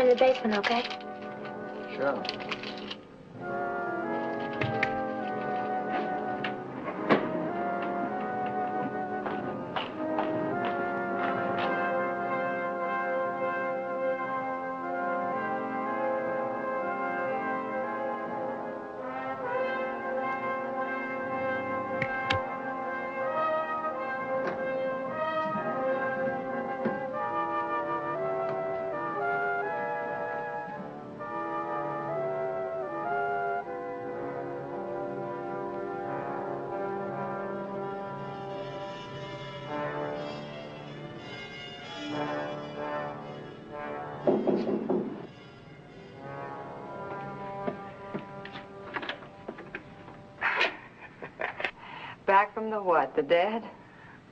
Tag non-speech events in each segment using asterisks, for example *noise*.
in the basement, okay? Sure. Back from the what? The dead?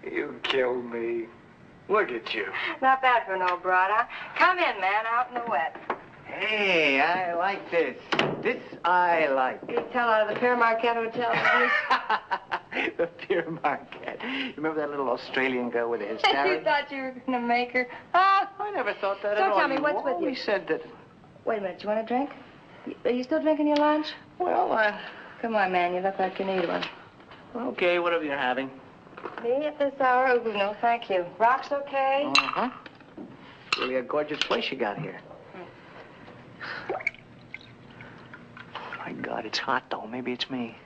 You killed me. Look at you. Not bad for an old broad, huh? Come in, man, out in the wet. Hey, I like this. This I like. You tell out of the Fair Marquette Hotel, did *laughs* the Pier Marquette. You remember that little Australian girl with the *laughs* you? you hysterics? thought you were going to make her. Oh, I never thought that So at all. So tell me, You what's with you? always said that. wait a minute. You want a drink? Are you still drinking your lunch? Well, uh, Come on, man. You look like you need one. Okay, whatever you're having. Me at this hour? Oh, no, thank you. Rock's okay? Uh-huh. Really a gorgeous place you got here. Oh, My God, it's hot, though. Maybe it's me.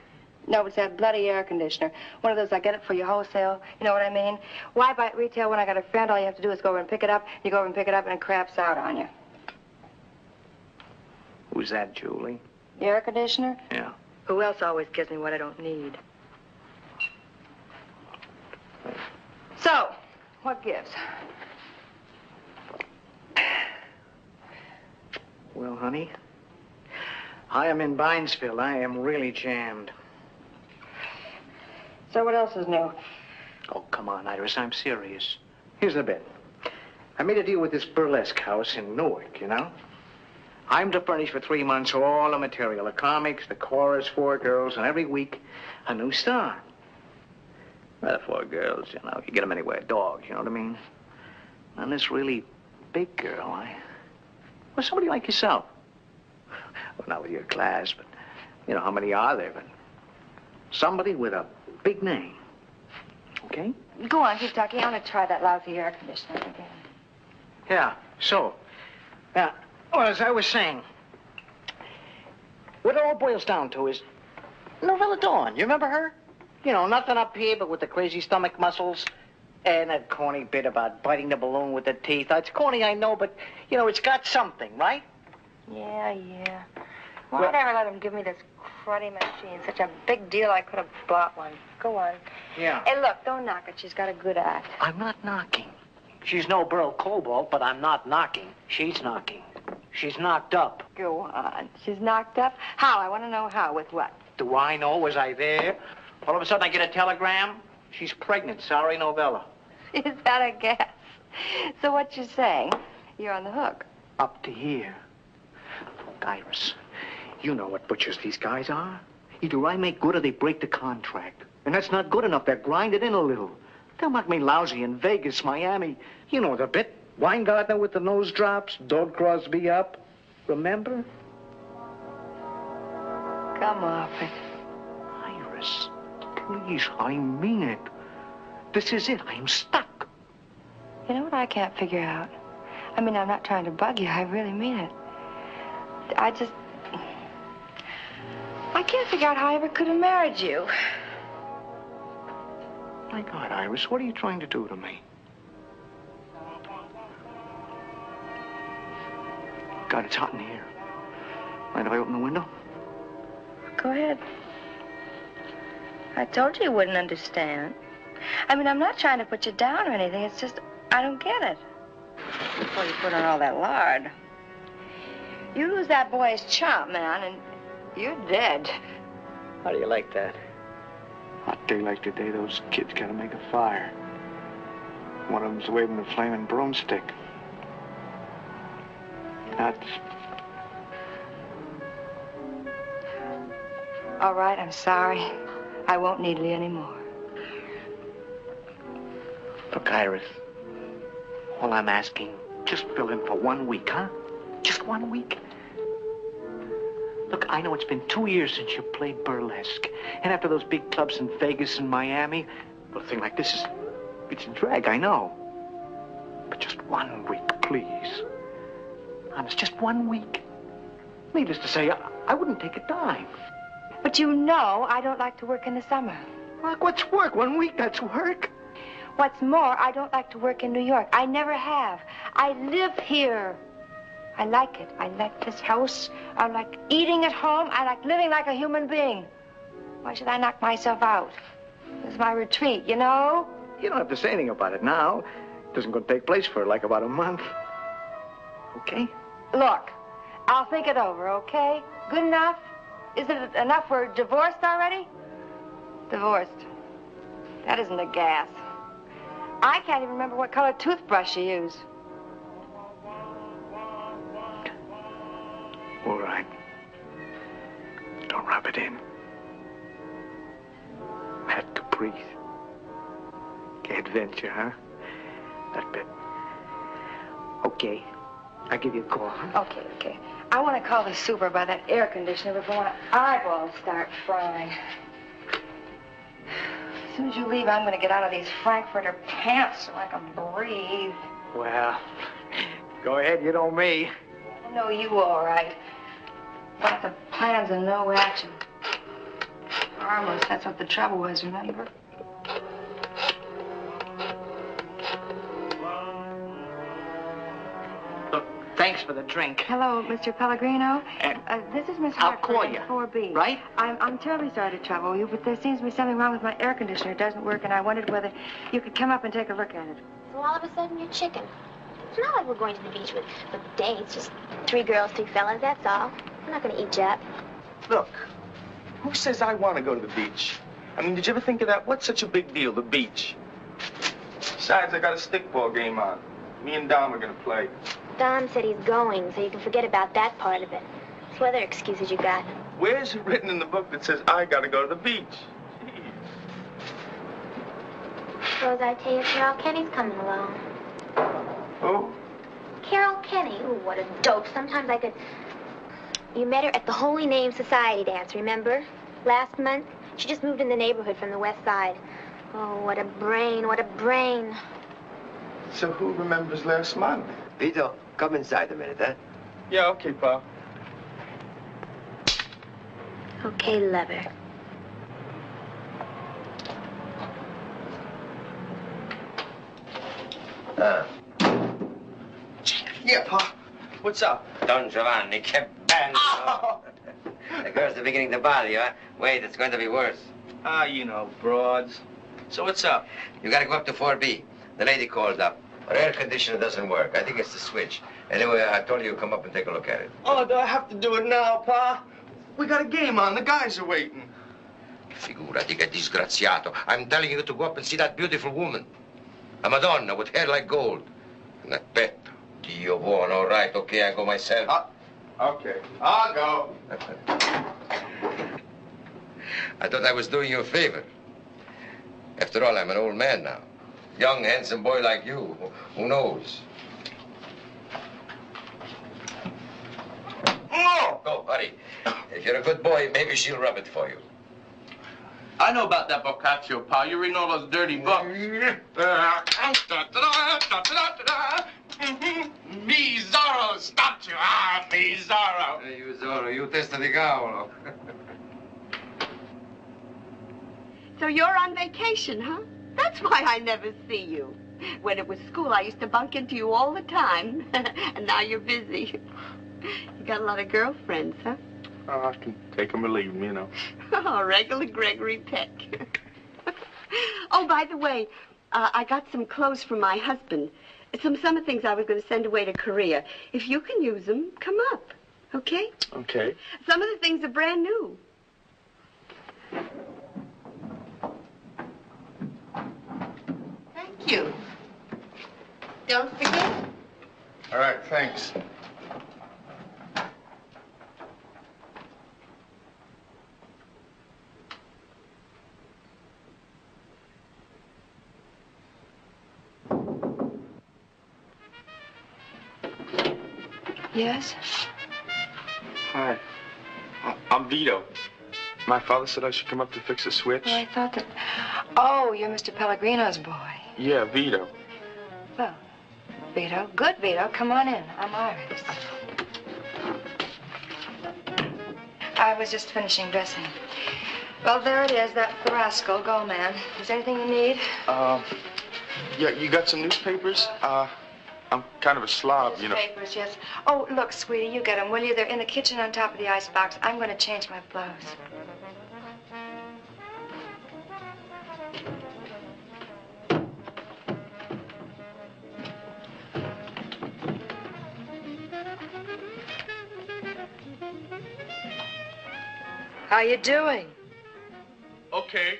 No, it's that bloody air conditioner. One of those I get it for you wholesale. You know what I mean? Why buy it retail when I got a friend? All you have to do is go over and pick it up. You go over and pick it up, and it craps out on you. Who's that, Julie? The air conditioner? Yeah. Who else always gives me what I don't need? So, what gives? Well, honey, I am in Binesville. I am really jammed. So what else is new? Oh, come on, Iris. I'm serious. Here's the bit. I made a deal with this burlesque house in Newark, you know? I'm to furnish for three months all the material, the comics, the chorus, four girls, and every week a new star. Four girls, you know, you get them anywhere, dogs, you know what I mean? And this really big girl, I... Well, somebody like yourself. Well, not with your class, but, you know, how many are there? But somebody with a big name. Okay? Go on, keep talking. I want to try that lousy air conditioner again. Yeah, so. Yeah, well, as I was saying, what it all boils down to is Novella Dawn. You remember her? You know, nothing up here but with the crazy stomach muscles. And that corny bit about biting the balloon with the teeth. It's corny, I know, but, you know, it's got something, right? Yeah, yeah. Well- Why'd I ever let him give me this cruddy machine. Such a big deal I could have bought one. Go on. Yeah. Hey, look, don't knock it. She's got a good act. I'm not knocking. She's no Burl Cobalt, but I'm not knocking. She's knocking. She's knocked up. Go on. She's knocked up? How? I want to know how. With what? Do I know? Was I there? All of a sudden I get a telegram. She's pregnant. Sorry, novella. *laughs* Is that a guess? So what you're saying? You're on the hook. Up to here. Look, Iris, you know what butchers these guys are. Either I make good or they break the contract. And that's not good enough. They're grinded in a little. They'll knock me lousy in Vegas, Miami. You know the bit. Weingartner with the nose drops, Dog Crosby up. Remember? Come off it. Iris, please, I mean it. This is it. I'm stuck. You know what I can't figure out? I mean, I'm not trying to bug you. I really mean it. I just... I can't figure out how I ever could have married you. My God, Iris, what are you trying to do to me? God, it's hot in here. Mind if I open the window? Go ahead. I told you you wouldn't understand. I mean, I'm not trying to put you down or anything. It's just, I don't get it. Before you put on all that lard. You lose that boy's chump, man, and you're dead. How do you like that? Hot day like today, those kids gotta make a fire. One of them's waving a flaming broomstick. That's All right, I'm sorry. I won't needle you anymore. Look, Iris. All I'm asking, just fill in for one week, huh? Just one week. Look, I know it's been two years since you played burlesque. And after those big clubs in Vegas and Miami, a thing like this is, it's a drag, I know. But just one week, please. Honest, just one week. Needless to say, I, I wouldn't take a dime. But you know I don't like to work in the summer. Look, what's work? One week, that's work. What's more, I don't like to work in New York. I never have. I live here. I like it. I like this house. I like eating at home. I like living like a human being. Why should I knock myself out? This is my retreat, you know? You don't have to say anything about it now. It isn't going to take place for like about a month. Okay? Look, I'll think it over, okay? Good enough? Is it enough we're divorced already? Divorced. That isn't a gas. I can't even remember what color toothbrush you use. All right. Don't rub it in. That caprice. Adventure, huh? That bit. Okay. I'll give you a call. huh? Okay, okay. I want to call the super by that air conditioner before my eyeballs start frying. As soon as you leave, I'm going to get out of these Frankfurter pants so I can breathe. Well, go ahead. You know me. I know you all right. Lots of plans and no action. Harmless, that's what the trouble was, remember? Thanks for the drink. Hello, Mr. Pellegrino. Uh, Uh, this is Miss I'll Hartford call you, 4B. right? I'm, I'm terribly sorry to trouble you, but there seems to be something wrong with my air conditioner. It doesn't work, and I wondered whether you could come up and take a look at it. So all of a sudden you're chicken. It's not like we're going to the beach with, with dates. Just three girls, three fellas, that's all. I'm not going to eat you up. Look, who says I want to go to the beach? I mean, did you ever think of that? What's such a big deal, the beach? Besides, I got a stickball game on. Me and Dom are gonna play. Don said he's going, so you can forget about that part of it. So what other excuses you got? Where's it written in the book that says I gotta go to the beach? Gee. Suppose I tell you Carol Kenny's coming along. Who? Carol Kenny. Ooh, what a dope. Sometimes I could... You met her at the Holy Name Society dance, remember? Last month? She just moved in the neighborhood from the west side. Oh, what a brain, what a brain. So who remembers last month? Vito, come inside a minute, huh? Yeah, okay, Pa. Okay, lover. Uh. Yeah, Pa. What's up? Don Giovanni, che bello! The girls are beginning to bother you, huh? Wait, it's going to be worse. Ah, you know, broads. So what's up? You gotta go up to 4B. The lady called up. Her air conditioner doesn't work. I think it's the switch. Anyway, I told you to come up and take a look at it. Oh, do I have to do it now, Pa? We got a game on. The guys are waiting. Figurati che disgraziato. I'm telling you to go up and see that beautiful woman. A Madonna with hair like gold. And that petto. Dio buono, all right, okay, I go myself. Ah, okay. I'll go. I thought I was doing you a favor. After all, I'm an old man now. Young, handsome boy like you. Who knows? No! Go, hurry. If you're a good boy, maybe she'll rub it for you. I know about that Boccaccio, Pa. You're reading all those dirty books. Me, Zorro, stopped you. Ah, me, Zorro. Hey, you Zorro, you testa di cavolo. So you're on vacation, huh? That's why I never see you. When it was school, I used to bunk into you all the time. *laughs* and now you're busy. *laughs* You got a lot of girlfriends, huh? Oh, I can take them or leave them, you know. *laughs* Oh, regular Gregory Peck. *laughs* oh, by the way, uh, I got some clothes from my husband. Some summer things I was going to send away to Korea. If you can use them, come up. Okay? Okay. Some of the things are brand new. Thank you. Don't forget. All right, thanks. Yes? Hi. I'm Vito. My father said I should come up to fix a switch. Oh, I thought that. Oh, you're Mr. Pellegrino's boy. Yeah, Vito. Well, Vito. Good, Vito. Come on in. I'm Iris. I was just finishing dressing. Well, there it is, that rascal, Go Man. Is there anything you need? Um, yeah, you got some newspapers? Uh, I'm kind of a slob, you know. Papers, yes. Oh, look, sweetie, you get them, will you? They're in the kitchen on top of the icebox. I'm going to change my clothes. How are you doing? Okay.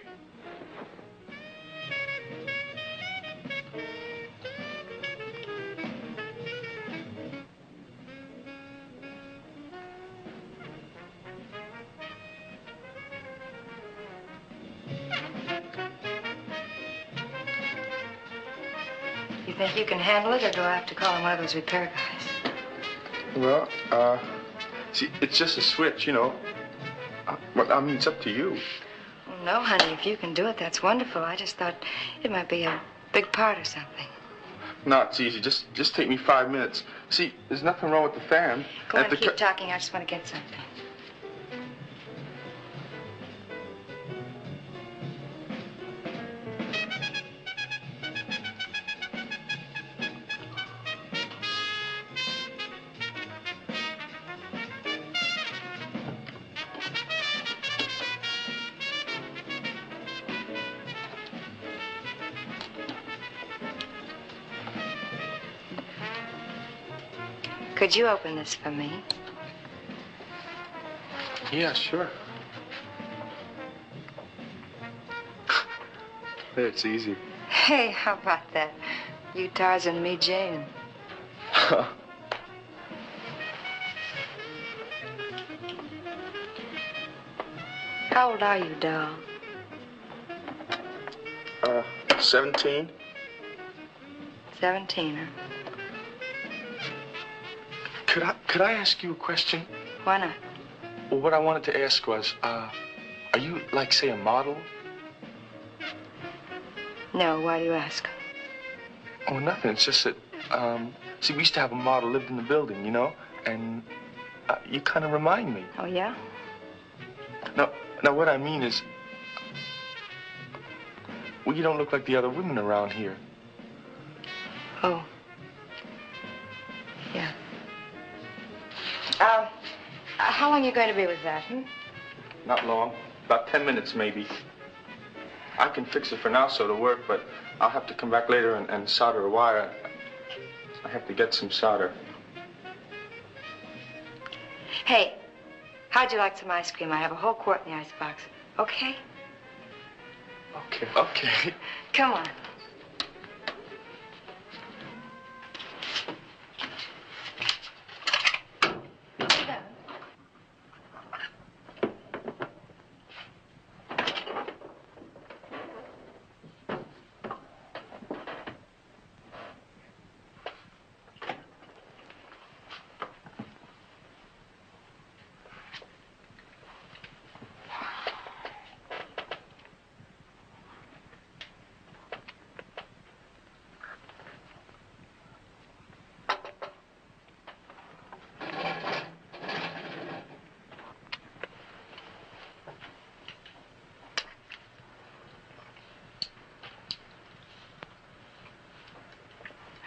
Handle it, or do I have to call in one of those repair guys? Well, uh, see, it's just a switch, you know. Uh, well, I mean, it's up to you. No, honey, if you can do it, that's wonderful. I just thought it might be a big part or something. No, it's easy. Just, just take me five minutes. See, there's nothing wrong with the fan. Go on, keep talking. I just want to get something. Could you open this for me? Yeah, sure. it's easy. Hey, how about that? You Tarzan, me Jane. *laughs* How old are you, doll? uh, 17? Seventeen, huh? Could I, ask you a question? Why not? Well, what I wanted to ask was, uh, are you, like, say, a model? No, why do you ask? Oh, nothing. It's just that, um, see, we used to have a model lived in the building, you know? And uh, you kind of remind me. Oh, yeah? Now, now, what I mean is, well, you don't look like the other women around here. Oh. Long are you going to be with that, hmm? Not long. About ten minutes, maybe. I can fix it for now so it'll work, but I'll have to come back later and, and solder a wire. I have to get some solder. Hey, how'd you like some ice cream? I have a whole quart in the icebox. Okay? Okay. Okay. Come on.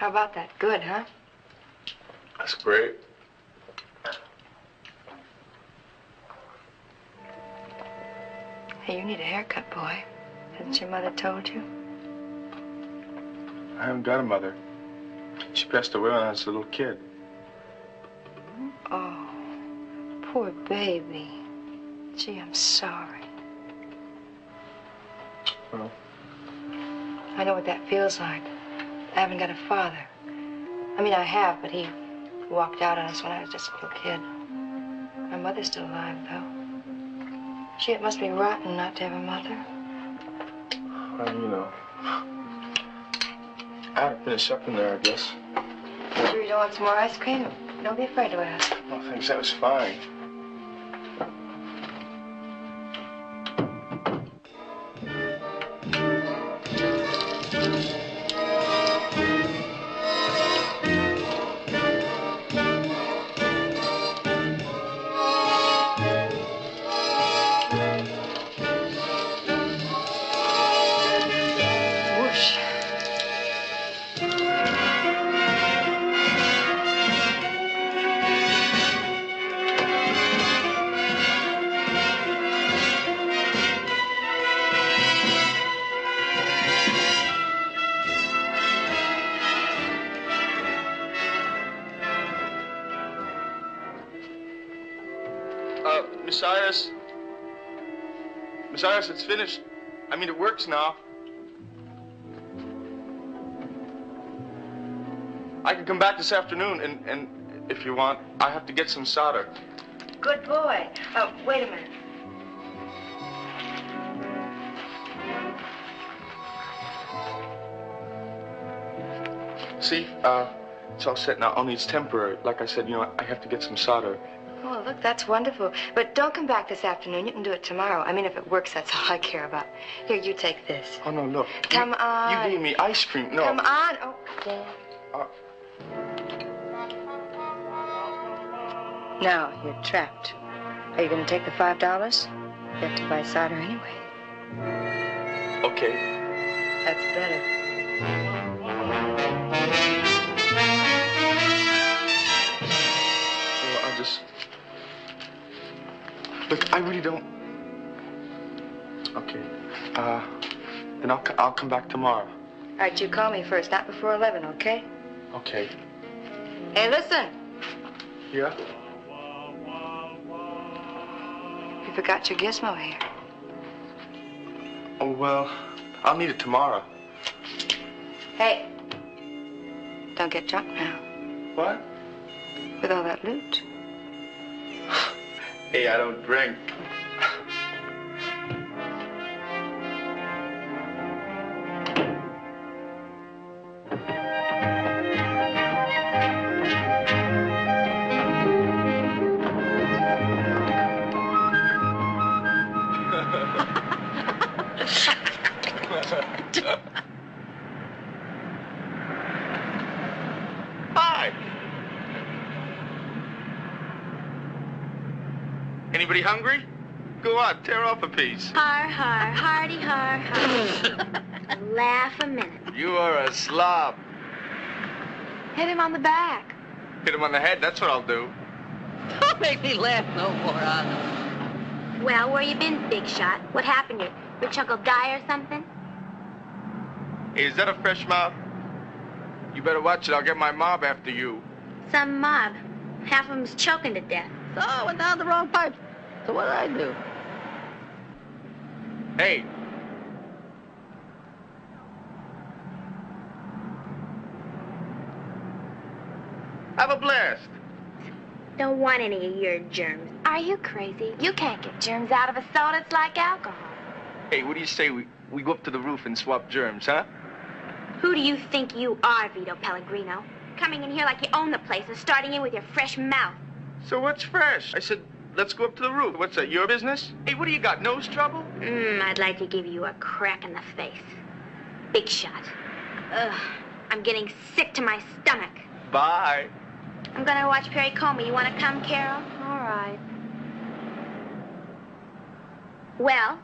How about that? Good, huh? That's great. Hey, you need a haircut, boy. Hasn't your mother told you? I haven't got a mother. She passed away when I was a little kid. Oh, poor baby. Gee, I'm sorry. Well, I know what that feels like. I haven't got a father. I mean, I have, but he walked out on us when I was just a little kid. My mother's still alive, though. Gee, it must be rotten not to have a mother. well, you know. I had to finish up in there, I guess. Sure you don't want some more ice cream? Don't be afraid to ask. Oh, thanks. That was fine. It's finished. I mean, it works now. I can come back this afternoon, and, and if you want, I have to get some solder. Good boy. Oh, wait a minute. See, uh, it's all set now, only it's temporary. Like I said, you know, I have to get some solder. Look, that's wonderful. But don't come back this afternoon. You can do it tomorrow. I mean, if it works, that's *laughs* all I care about. Here, you take this. Oh, no, look. Come you, on. You gave me ice cream. No. Come on. Oh, Dan. Uh, Now, you're trapped. Are you going to take the $5? You have to buy solder anyway. okay. That's better. Look, I really don't. Okay. Uh, then I'll, I'll come back tomorrow. All right, you call me first, not before 11, okay? Okay. Hey, listen. Yeah? You forgot your gizmo here. Oh, well, I'll need it tomorrow. Hey. Don't get drunk now What? with all that loot. Hey, I don't drink. Piece. Har, har, hardy, har, har. *laughs* Laugh a minute. You are a slob. Hit him on the back. Hit him on the head, that's what I'll do. Don't make me laugh no more, Anna. Well, where you been, big shot? What happened? Your rich uncle die or something? Hey, is that a fresh mouth? You better watch it. I'll get my mob after you. Some mob. Half of them's choking to death. So I went down the wrong pipe. So what did I do? Hey, have a blast. Don't want any of your germs. Are you crazy? You can't get germs out of a soda. It's like alcohol. Hey, what do you say we, we go up to the roof and swap germs, huh? Who do you think you are, Vito Pellegrino? Coming in here like you own the place and starting in with your fresh mouth. So what's fresh? I said, let's go up to the roof. What's that, your business? Hey, what do you got, nose trouble? Mmm, I'd like to give you a crack in the face. Big shot. Ugh, I'm getting sick to my stomach. Bye. I'm gonna watch Perry Como. You wanna come, Carol? All right. Well,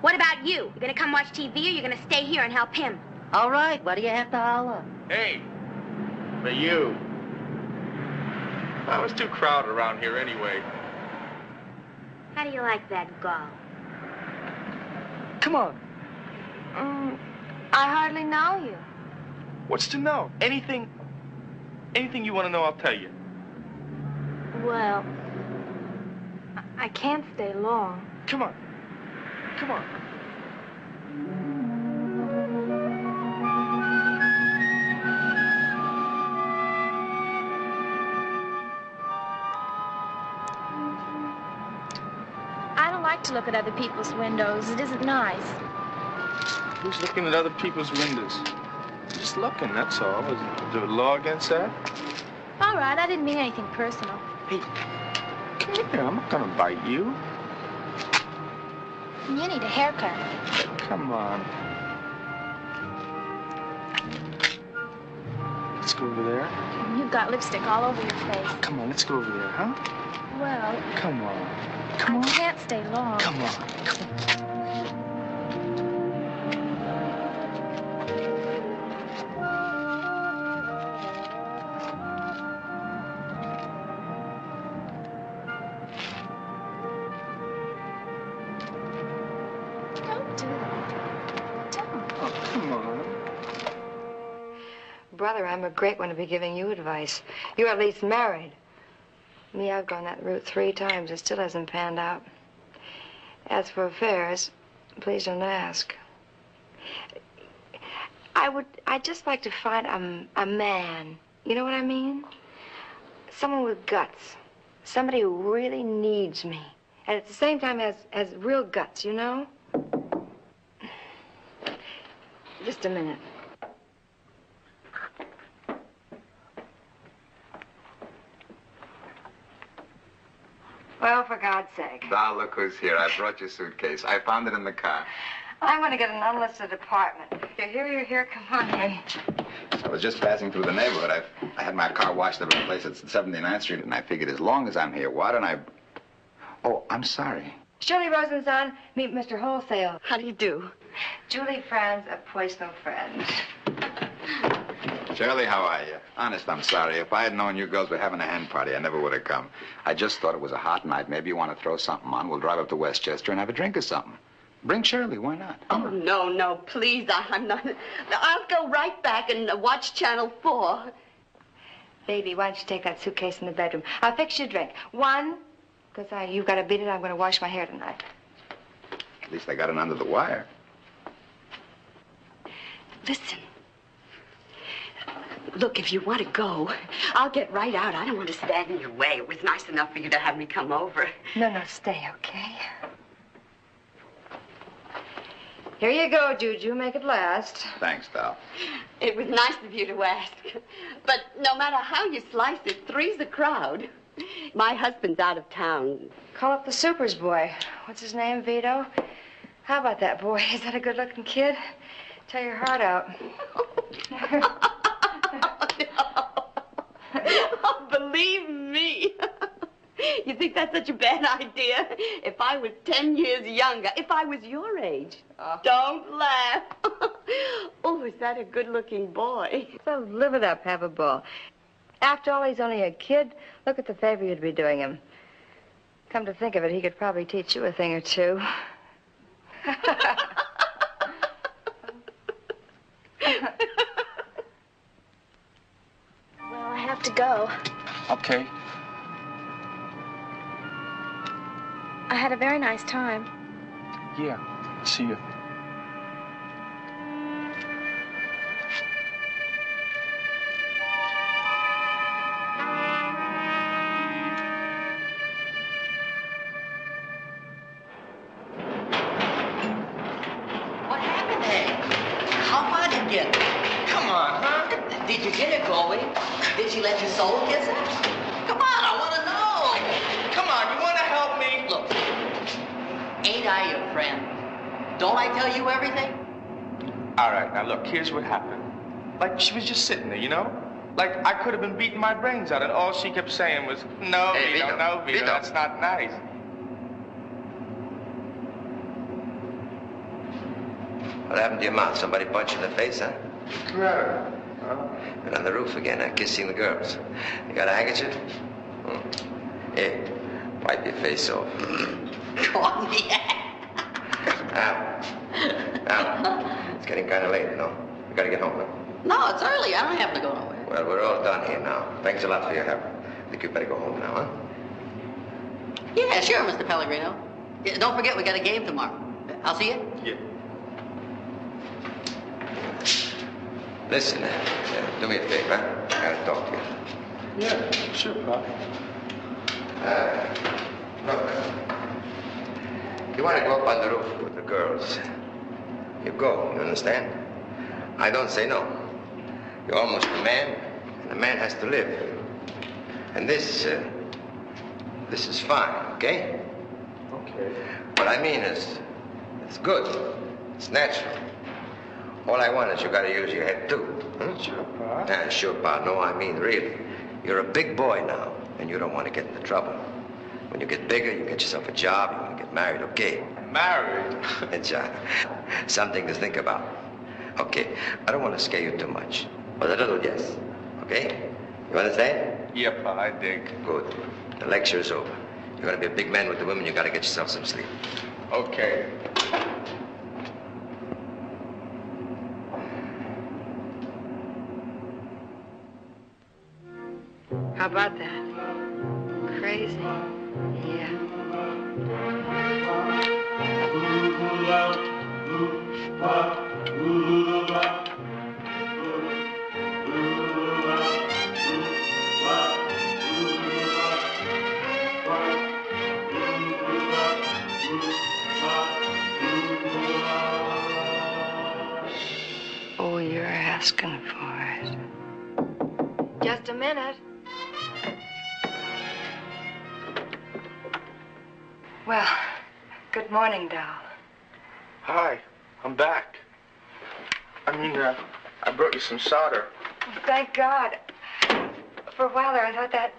what about you? You gonna come watch TV or you gonna stay here and help him? All right, what do you have to holler? Hey, for you. I was too crowded around here anyway. How do you like that gall? Come on. Mm, I hardly know you. What's to know? Anything, anything you want to know, I'll tell you. Well, I- I can't stay long. Come on. Come on. Like to look at other people's windows. It isn't nice. Who's looking at other people's windows? Just looking, that's all. Is there a law against that? All right, I didn't mean anything personal. Hey, come here. I'm not gonna bite you. You need a haircut. Come on. Let's go over there. You've got lipstick all over your face. Come on, let's go over there, huh? Well, Come on. Come I on. can't stay long. Come on. Come on. Don't do that. Don't. Oh, come on. Brother, I'm a great one to be giving you advice. You're at least married. Me, I've gone that route three times. It still hasn't panned out. As for affairs, please don't ask. I would, I'd just like to find a, a man. You know what I mean? Someone with guts. Somebody who really needs me. And at the same time has, has real guts, you know? Just a minute. Well, for God's sake. Val, look who's here. I brought your suitcase. I found it in the car. I want to get an unlisted apartment. You're here, you're here. Come on in. I was just passing through the neighborhood. I, I had my car washed at a place at 79th Street, and I figured as long as I'm here, why don't I... Oh, I'm sorry. Shirley Rosenson, meet Mr. Wholesale. How do you do? Julie Franz of Poisno Friends. Shirley, how are you? Honest, I'm sorry. If I had known you girls were having a hen party, I never would have come. I just thought it was a hot night. Maybe you want to throw something on. We'll drive up to Westchester and have a drink or something. Bring Shirley. Why not? Oh, no, no, please. I- I'm not. I'll go right back and watch Channel 4. Baby, why don't you take that suitcase in the bedroom? I'll fix you a drink. One, because I, you've got to beat it. I'm going to wash my hair tonight. At least I got it under the wire. Listen. Look, if you want to go, I'll get right out. I don't want to stand in your way. It was nice enough for you to have me come over. No, no, stay, okay? Here you go, Juju. Make it last. Thanks, Val. It was nice of you to ask. But no matter how you slice it, three's a crowd. My husband's out of town. Call up the supers boy. What's his name, Vito? How about that boy? *laughs* Is that a good-looking kid? Tear your heart out. *laughs* oh, *laughs* believe me. *laughs* You think that's such a bad idea? If I was 10 years younger, if I was your age. Ah. Don't laugh. *laughs* oh, is that a good looking boy? So live it up, have a ball. After all, he's only a kid. Look at the favor you'd be doing him. Come to think of it, he could probably teach you a thing or two. Well, I have to go. Okay. I had a very nice time. Yeah. See you. Just sitting there, you know? Like, I could have been beating my brains out, and all she kept saying was, no, Hey, Vito, Vito, no, Vito, Vito. that's not nice. What happened to your mouth? Somebody punched you in the face, huh? Huh? Been on the roof again, huh? Kissing the girls. You got a handkerchief? Hmm. Here, wipe your face off. Caught me. Al. Al. It's getting kind of late, you know. We gotta get home now. No, it's early. I don't have to go nowhere. Well, we're all done here now. Thanks a lot for your help. I think you better go home now, huh? Yeah, sure, Mr. Pellegrino. Yeah, don't forget, we got a game tomorrow. I'll see you. Yeah. Listen, uh, uh, do me a favor. I gotta talk to you. Yeah, sure, Pop. Uh, look, you want to go up on the roof with the girls? You go, you understand? I don't say no. You're almost a man, and a man has to live. And this, uh, this is fine, okay? Okay. What I mean is, it's good. It's natural. All I want is you gotta use your head too. Hmm? Sure, Pop. Ah, sure, Pa. No, I mean really. You're a big boy now, and you don't want to get into trouble. When you get bigger, you get yourself a job, you want to get married, okay? Married? *laughs* It's uh, something to think about. Okay, I don't want to scare you too much, but a little yes, okay? You understand? yeah, Pa, I dig. Good. The lecture is over. You're gonna be a big man with the women, you gotta get yourself some sleep. Okay. How about that? Crazy. Yeah. Just a minute. Well, good morning, doll. Hi, I'm back. I mean, uh, I brought you some solder. Thank God. For a while there, I thought that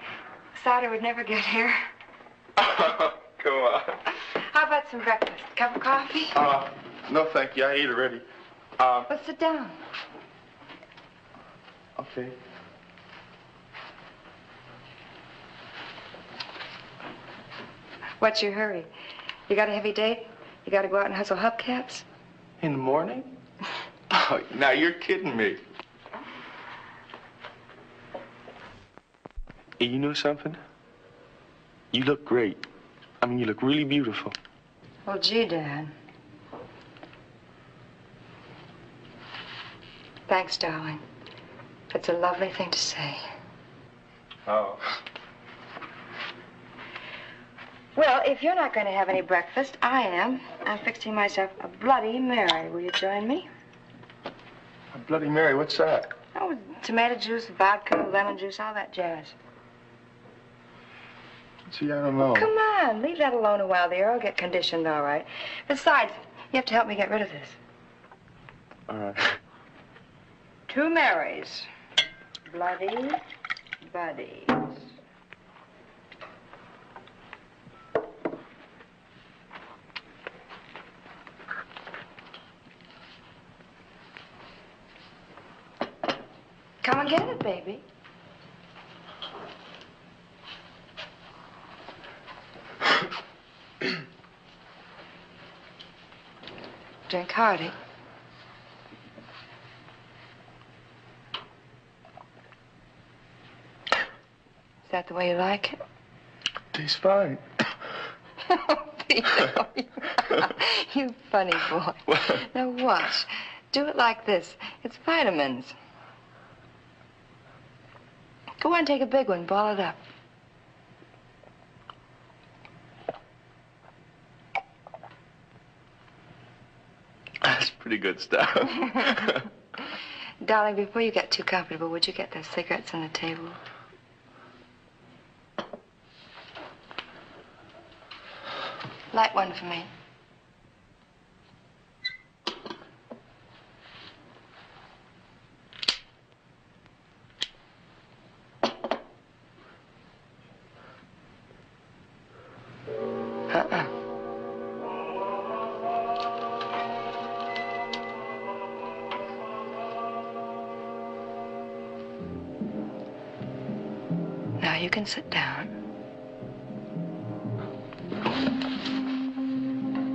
solder would never get here. *laughs* Come on. How about some breakfast? A Cup of coffee? Uh, no, thank you. I ate already. Um, Well, sit down. okay. What's your hurry? You got a heavy date? You got to go out and hustle hubcaps? In the morning? *laughs* Oh, now you're kidding me. Hey, you know something? You look great. I mean, you look really beautiful. Well, gee, Dad. Thanks, darling. That's a lovely thing to say. Oh. Well, if you're not going to have any breakfast, I am. I'm fixing myself a Bloody Mary. Will you join me? A Bloody Mary, what's that? Oh, tomato juice, vodka, lemon juice, all that jazz. See, I don't know. Come on, leave that alone a while. The air will get conditioned all right. Besides, you have to help me get rid of this. All right. Two Marys. Bloody buddies. Get it, baby. Drink hearty. Is that the way you like it? Tastes fine. Vito, *laughs* you funny boy. *laughs* Now watch. Do it like this. It's vitamins. Go on, take a big one. Ball it up. That's pretty good stuff. *laughs* Darling, before you get too comfortable, would you get those cigarettes on the table? Light one for me. Sit down.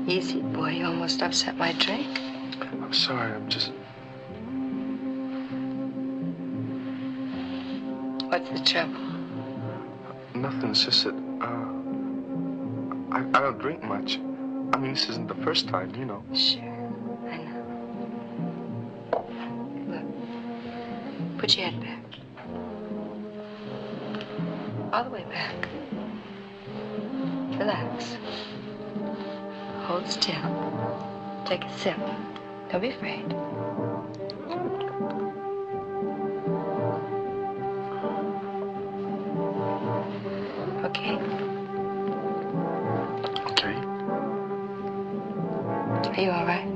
Easy, boy. You almost upset my drink. I'm sorry, I'm just. What's the trouble? Nothing, it's just that, uh. I, I don't drink much. I mean, this isn't the first time, you know. Sure, I know. Look, put your head back. All the way back. Relax. Hold still. Take a sip. Don't be afraid. Okay? Okay. Are you all right?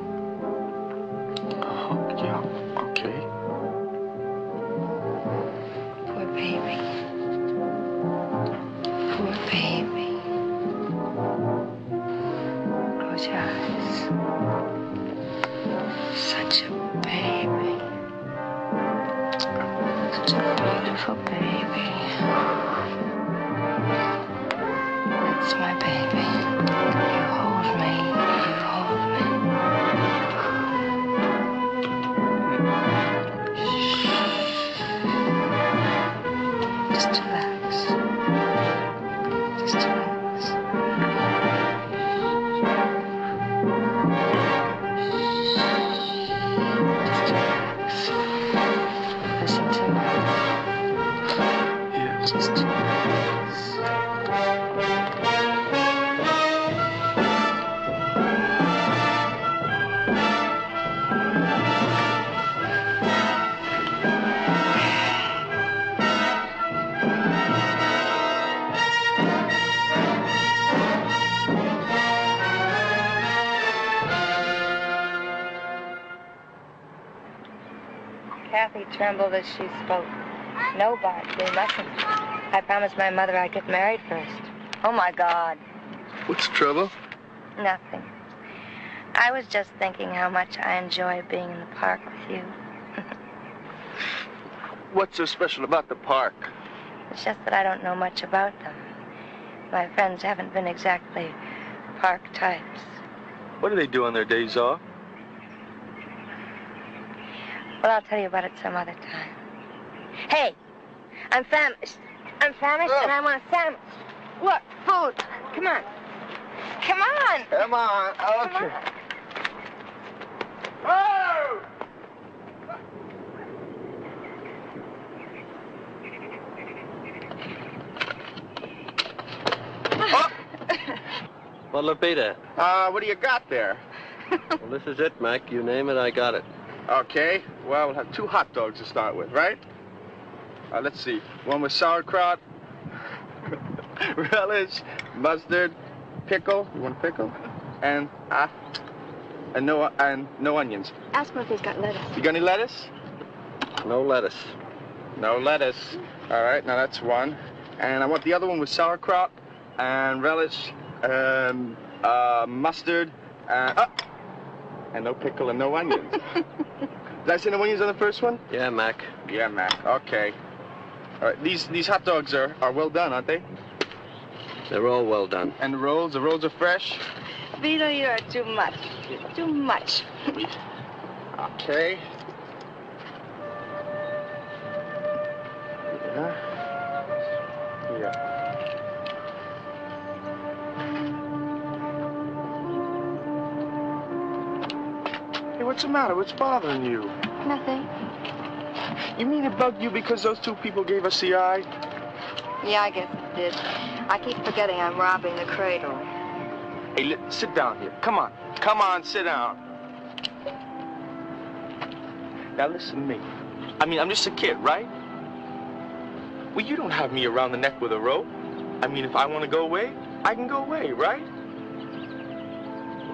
Trembled as she spoke. No, Bart, we mustn't. I promised my mother I'd get married first. Oh, my God. What's the trouble? Nothing. I was just thinking how much I enjoy being in the park with you. *laughs* What's so special about the park? It's just that I don't know much about them. My friends haven't been exactly park types. What do they do on their days off? Well, I'll tell you about it some other time. Hey, I'm famished. I'm famished and I want a sandwich. Look, food. Come on. Come on. Come on, Come on. Oh! *laughs* Well, Lupita, Uh, what do you got there? well, this is it, Mac. You name it, I got it. Okay, well, we'll have two hot dogs to start with, right? Uh, let's see. One with sauerkraut, *laughs* relish, mustard, pickle. You want a pickle? And uh, and no and no onions. Ask him if he's got lettuce. You got any lettuce? No lettuce. No lettuce. All right, now that's one. And I want the other one with sauerkraut and relish, um, uh, mustard, and, uh, and no pickle and no onions. *laughs* Did I say no onions on the first one? Yeah, Mac. Yeah, Mac. Okay. All right, these these hot dogs are, are well done, aren't they? They're all well done. And the rolls, the rolls are fresh. Vito, you're too much. Too much. Okay. Yeah. Yeah. Hey, what's the matter? What's bothering you? Nothing. You mean it bugged you because those two people gave us the eye? Yeah, I guess it did. I keep forgetting I'm robbing the cradle. Hey, sit down here. Come on. Come on, sit down. Now listen to me. I mean, I'm just a kid, right? Well, you don't have me around the neck with a rope. I mean, if I want to go away, I can go away, right?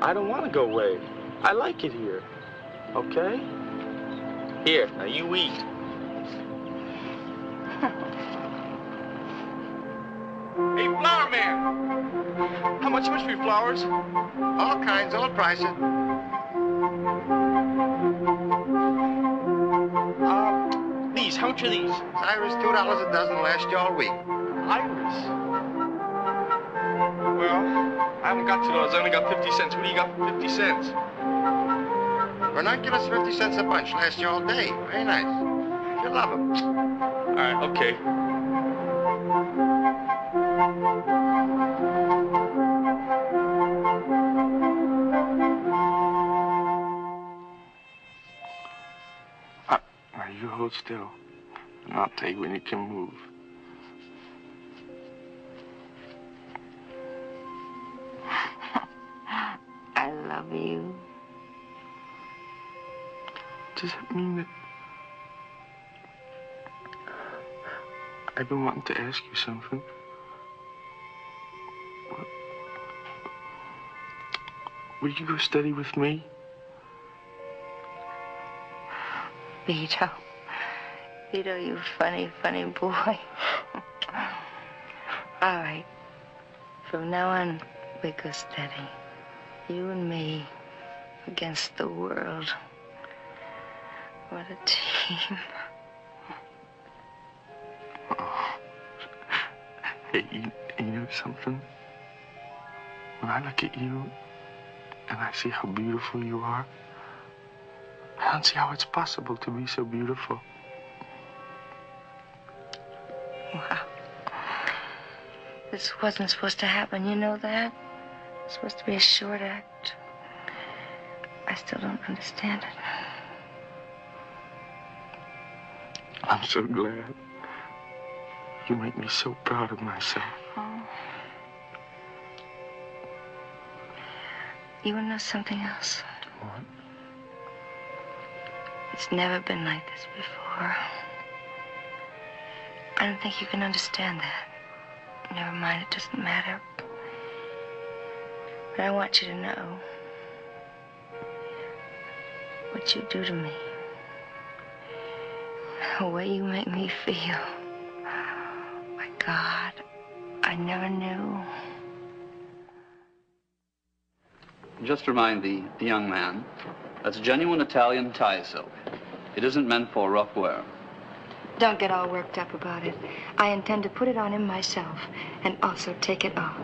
I don't want to go away. I like it here. Okay? Here, now you eat. Flower man! How much much for flowers? All kinds, all prices. Uh, these, how much are these? Iris, two dollars a dozen, last you all week. Iris. Well, I haven't got two dollars. I only got fifty cents. What do you got for fifty cents? Vernaculars, 50 cents a bunch, last you all day. Very nice. You love them. All right, okay. Still, and I'll tell you when you can move. *laughs* I love you. Does that mean that I've been wanting to ask you something? Would you go study with me? Vito. Vito, you funny, funny boy. *laughs* All right. From now on, we go steady. You and me against the world. What a team. Hey, you, you know something? When I look at you and I see how beautiful you are, I don't see how it's possible to be so beautiful. This wasn't supposed to happen, you know that? It's supposed to be a short act. I still don't understand it. I'm so glad. You make me so proud of myself. Oh. You wanna know something else? What? It's never been like this before. I don't think you can understand that. Never mind, it doesn't matter. But I want you to know what you do to me. The way you make me feel. My God, I never knew. Just remind the, young man, that's genuine Italian tie silk. It isn't meant for rough wear. Don't get all worked up about it. I intend to put it on him myself and also take it off.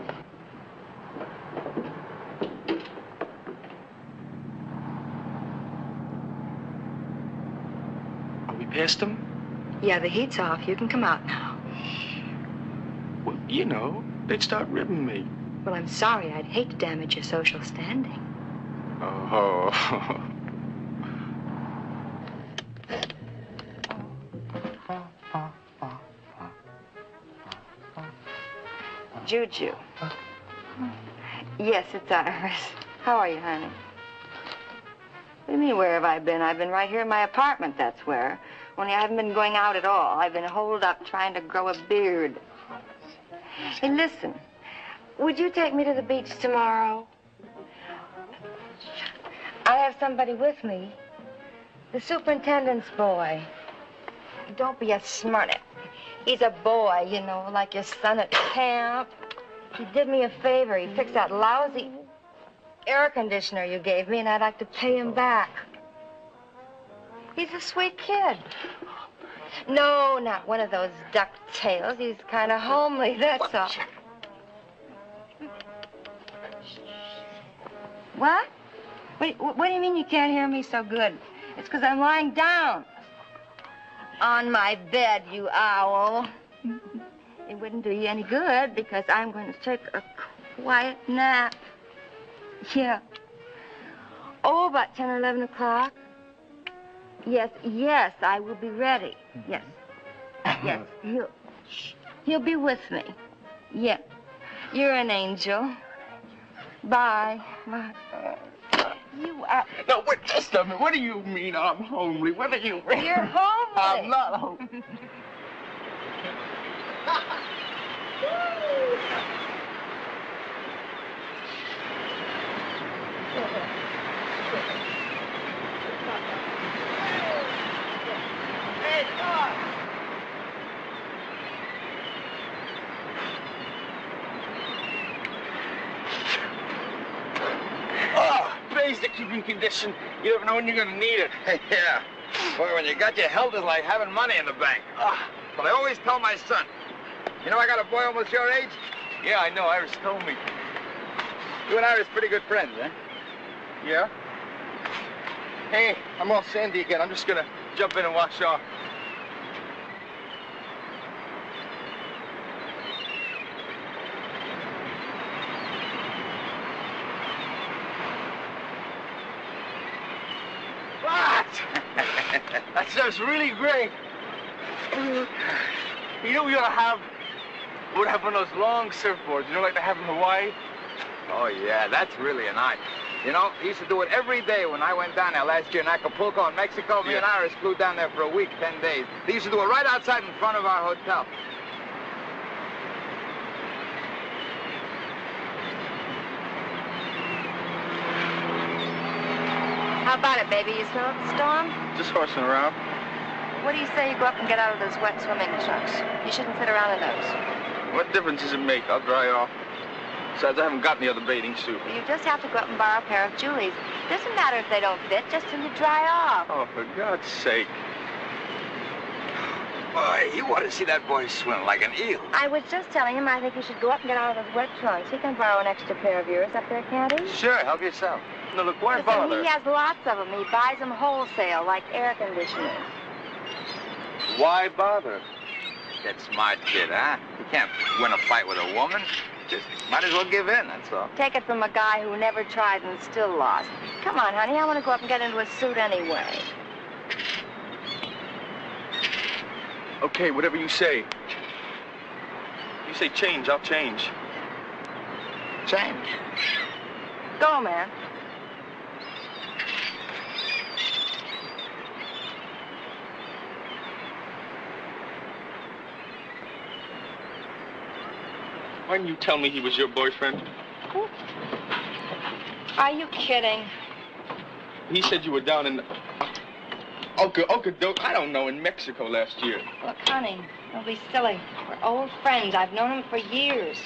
Are we past them? Yeah, the heat's off. You can come out now. Well, you know, they'd start ribbing me. Well, I'm sorry. I'd hate to damage your social standing. Oh. *laughs* Juju. Yes, it's Iris. How are you, honey? What do you mean, where have I been? I've been right here in my apartment, that's where. Only I haven't been going out at all. I've been holed up trying to grow a beard. Hey, listen. Would you take me to the beach tomorrow? I have somebody with me. The superintendent's boy. Don't be a smurnet. He's a boy, you know, like your son at camp. He did me a favor. He fixed that lousy air conditioner you gave me, and I'd like to pay him back. He's a sweet kid. No, not one of those duck tails. He's kind of homely, that's all. What? What, what do you mean you can't hear me so good? It's because I'm lying down. On my bed, you owl. It wouldn't do you any good because I'm going to take a quiet nap. Yeah. Oh, about 10 or 11 o'clock. Yes, yes, I will be ready. Yes. Mm-hmm. Yes, he'll, he'll be with me. Yeah. You're an angel. Bye. Bye. You are... No, wait just a minute. What do you mean I'm homely? What do you mean? You're *laughs* homely. I'm not homely. *laughs* Oh, basic keeping condition. You never know when you're gonna need it. *laughs* yeah. Boy, when you got your health, it's like having money in the bank. Ah, but I always tell my son, you know, I got a boy almost your age. Yeah, I know. Iris told me. You and Iris pretty good friends, eh? Yeah? Hey, I'm all sandy again. I'm just gonna jump in and wash off. What? *laughs* that stuff's really great. You know we ought to have, we ought have one of those long surfboards, you know, like they have in Hawaii? Oh, yeah, that's really a night. You know, he used to do it every day when I went down there last year in Acapulco in Mexico. Me and Iris flew down there for a week, 10 days. They used to do it right outside in front of our hotel. How about it, baby? You smell the storm? Just horsing around. What do you say you go up and get out of those wet swimming trunks? You shouldn't sit around in those. What difference does it make? I'll dry off. Besides, I haven't got any other bathing suit. You just have to go up and borrow a pair of Julie's. Doesn't matter if they don't fit, just till you dry off. Oh, for God's sake. Boy, you ought to see that boy swim like an eel. I was just telling him I think he should go up and get out of those wet trunks. He can borrow an extra pair of yours up there, can't he? Sure, help yourself. No, look, why Listen, bother? he has lots of them. He buys them wholesale, like air conditioners. Why bother? Get smart, kid, huh? You can't win a fight with a woman. Just might as well give in, that's all. Take it from a guy who never tried and still lost. Come on, honey, I want to go up and get into a suit anyway. Okay, whatever you say. You say change, I'll change. Change. Go, man. Why didn't you tell me he was your boyfriend? Are you kidding? He said you were down in... Oka, Okadoke, I don't know, in Mexico last year. Look, honey, don't be silly. We're old friends. I've known him for years.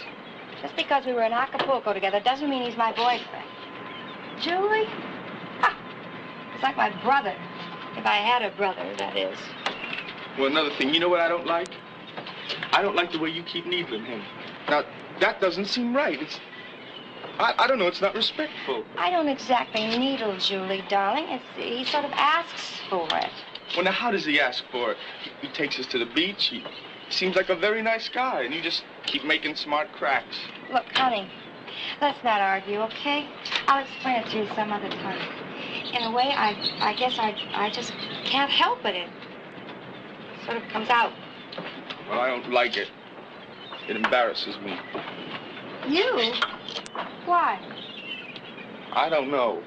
Just because we were in Acapulco together doesn't mean he's my boyfriend. Julie? Ha! He's like my brother. If I had a brother, that is. Well, another thing, you know what I don't like? I don't like the way you keep needling him. Now, that doesn't seem right. It's... I, I don't know, it's not respectful. I don't exactly needle Julie, darling. It's, he sort of asks for it. Well, now, how does he ask for it? He, he takes us to the beach. He seems like a very nice guy, and you just keep making smart cracks. Look, honey, let's not argue, okay? I'll explain it to you some other time. In a way, I, I guess I, I just can't help it. It sort of comes out. Well, I don't like it. It embarrasses me. You? Why? I don't know.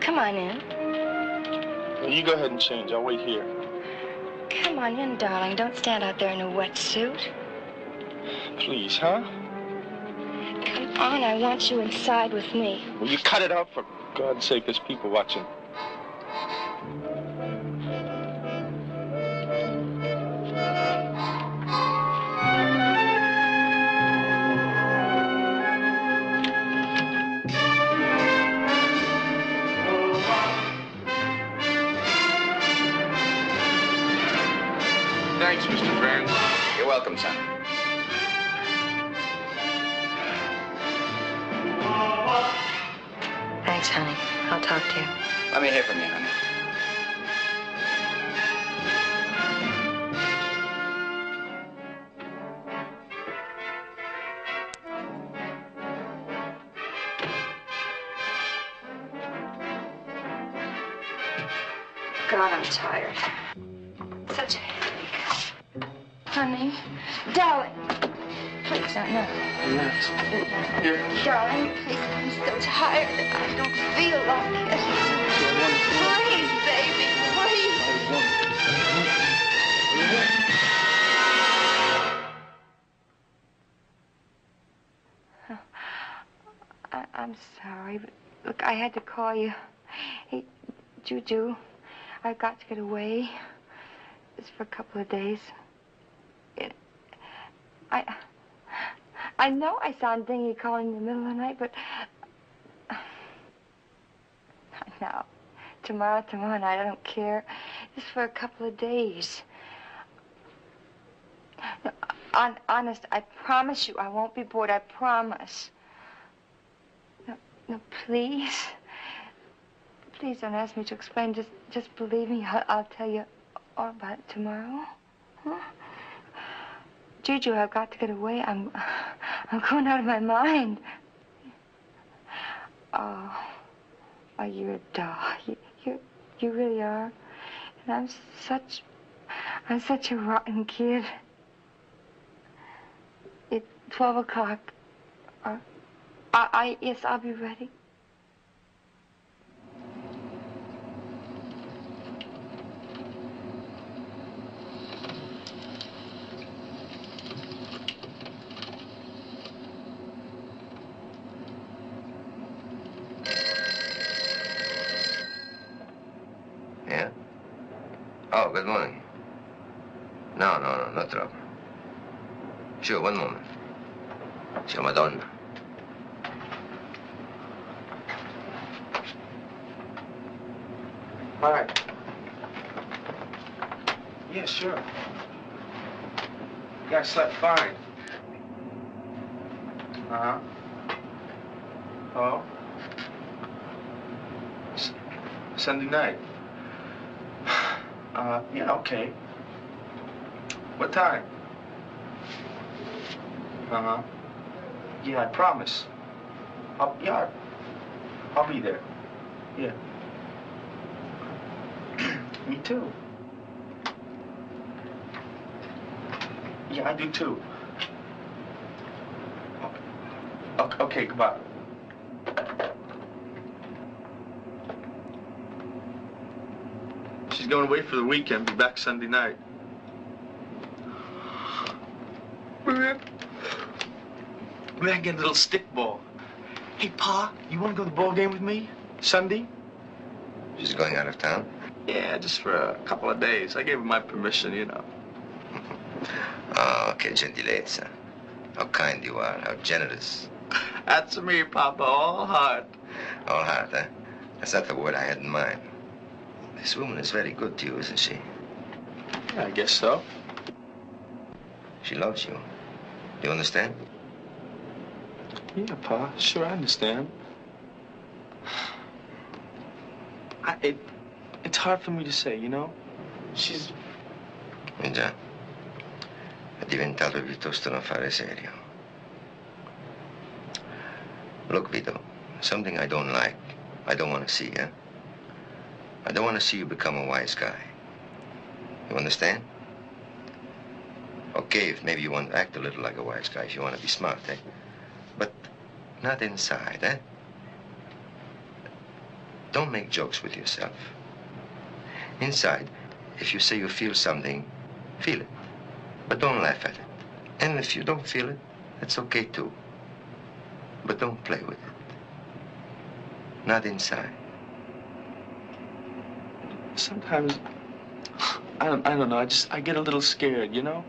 Come on in. Well, you go ahead and change. I'll wait here. Come on in, darling. Don't stand out there in a wetsuit. Please, huh? On, I want you inside with me. Will you cut it out for God's sake? There's people watching. Call you. Hey, Juju, I've got to get away. Just for a couple of days. It, I, I know I sound dingy calling in the middle of the night, but now, tomorrow, tomorrow night, I don't care. Just for a couple of days. No, on, honest, I promise you, I won't be bored. I promise. No, no, please. Please don't ask me to explain. Just, just believe me. I'll, I'll tell you all about it tomorrow. Huh? Juju, I've got to get away. I'm, I'm going out of my mind. Oh, oh, you're a doll. You, you, you really are. And I'm such, I'm such a rotten kid. It's twelve o'clock. Uh, I, I, yes, I'll be ready. Yeah? Oh, good morning. No, no, no, no trouble. Sure, one moment. Sure, Madonna. Hi. Yeah, sure. Yeah, I slept fine. Uh-huh. Oh? S- Sunday night. *sighs* Uh, yeah, okay. What time? Uh-huh. Yeah, I promise. I'll, yeah, I'll be there. Yeah. *clears throat* Me too. Yeah, I do too. Okay, okay goodbye. She's going away for the weekend, be back Sunday night. Man, man, get a little stick ball. Hey, Pa, you want to go to the ball game with me? Sunday? She's going out of town? Yeah, just for a couple of days. I gave her my permission, you know. *laughs* Oh, che gentilezza. How kind you are, how generous. *laughs* That's me, Papa, all heart. All heart, huh? That's not the word I had in mind. This woman is very good to you, isn't she? I guess so. She loves you. Do you understand? Yeah, Pa, sure, I understand. I, it, it's hard for me to say, you know? She's... Eh già. È diventato piuttosto un affare serio. Look, Vito, something I don't like, I don't want to see, eh? I don't want to see you become a wise guy. You understand? Okay, if maybe you want to act a little like a wise guy, if you want to be smart, eh? But not inside, eh? Don't make jokes with yourself. Inside, if you say you feel something, feel it. But don't laugh at it. And if you don't feel it, that's okay too. But don't play with it. Not inside. Sometimes... I don't, I don't know, I just, I get a little scared, you know?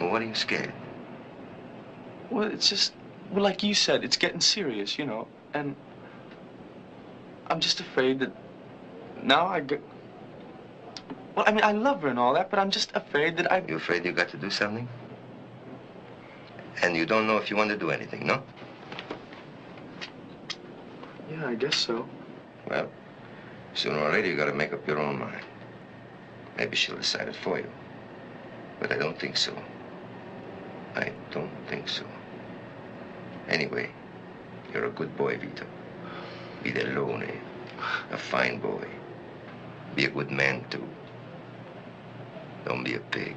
Well, what are you scared? Well, it's just, well, like you said, it's getting serious, you know, and I'm just afraid that now I get, Well, I mean, I love her and all that, but I'm just afraid that I... You're afraid you got to do something? And you don't know if you want to do anything, no? Yeah, I guess so. Well, sooner or later you gotta make up your own mind. Maybe she'll decide it for you. But I don't think so. I don't think so. Anyway, you're a good boy, Vito. Be the lone, a fine boy. Be a good man, too. Don't be a pig.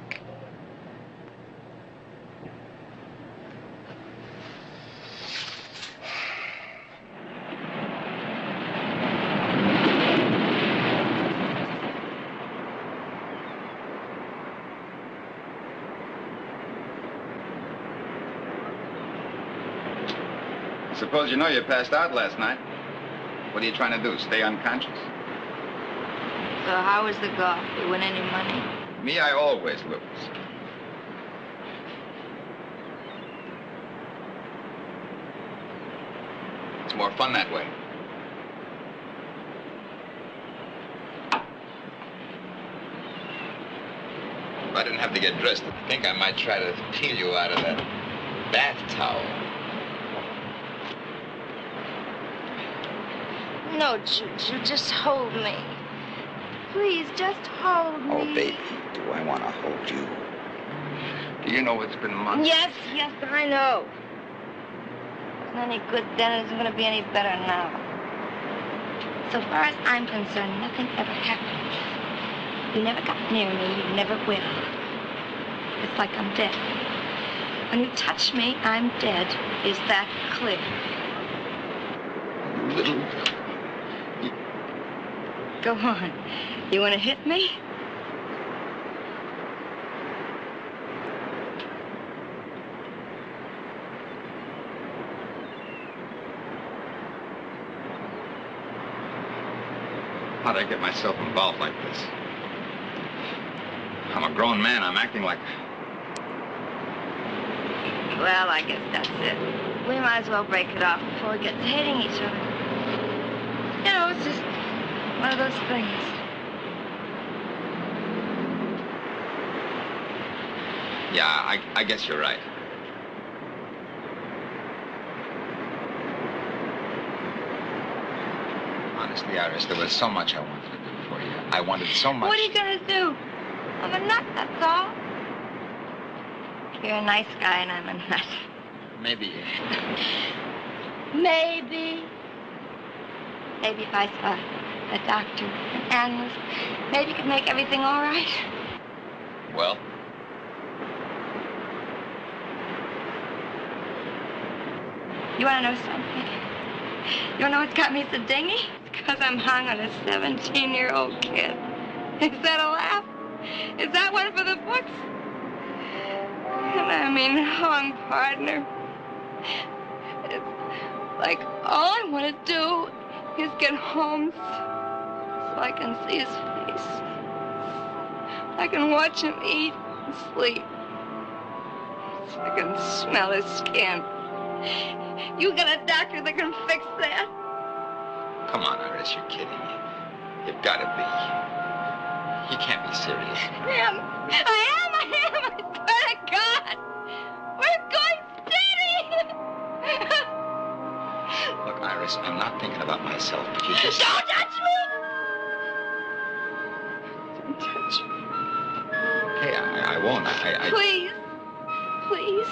I suppose you know you passed out last night. What are you trying to do? Stay unconscious? So how was the golf? You win any money? Me, I always lose. It's more fun that way. If I didn't have to get dressed, I think I might try to peel you out of that bath towel. No, Juju, just hold me. Please, just hold me. Oh, baby, do I want to hold you? Do you know it's been months? Yes, yes, I know. It's not any good then, it isn't going to be any better now. So far as I'm concerned, nothing ever happened. You never got near me, you never will. It's like I'm dead. When you touch me, I'm dead. Is that clear? Little. Go on. You want to hit me? How'd I get myself involved like this? I'm a grown man. I'm acting like. Well, I guess that's it. We might as well break it off before we get to hating each other. You know, it's just one of those things. Yeah, I, I guess you're right. Honestly, Iris, there was so much I wanted to do for you. I wanted so much. What are you gonna do? I'm a nut, that's all. You're a nice guy and I'm a nut. Maybe. *laughs* Maybe. Maybe if I a doctor, an analyst, maybe you could make everything all right. Well, You want to know something? You want to know what's got me so dingy? It's because I'm hung on a 17-year-old kid. Is that a laugh? Is that one for the books? And I mean, hung partner. It's like all I want to do is get home so I can see his face. I can watch him eat and sleep. So I can smell his skin. You got a doctor that can fix that? come on, Iris, you're kidding. Me. You've got to be. You can't be serious. I am. I am. I am. I swear to God. We're going steady. Look, Iris, I'm not thinking about myself, but you just. Don't touch me. Don't touch me. Okay, I, I won't. I, I. Please. Please.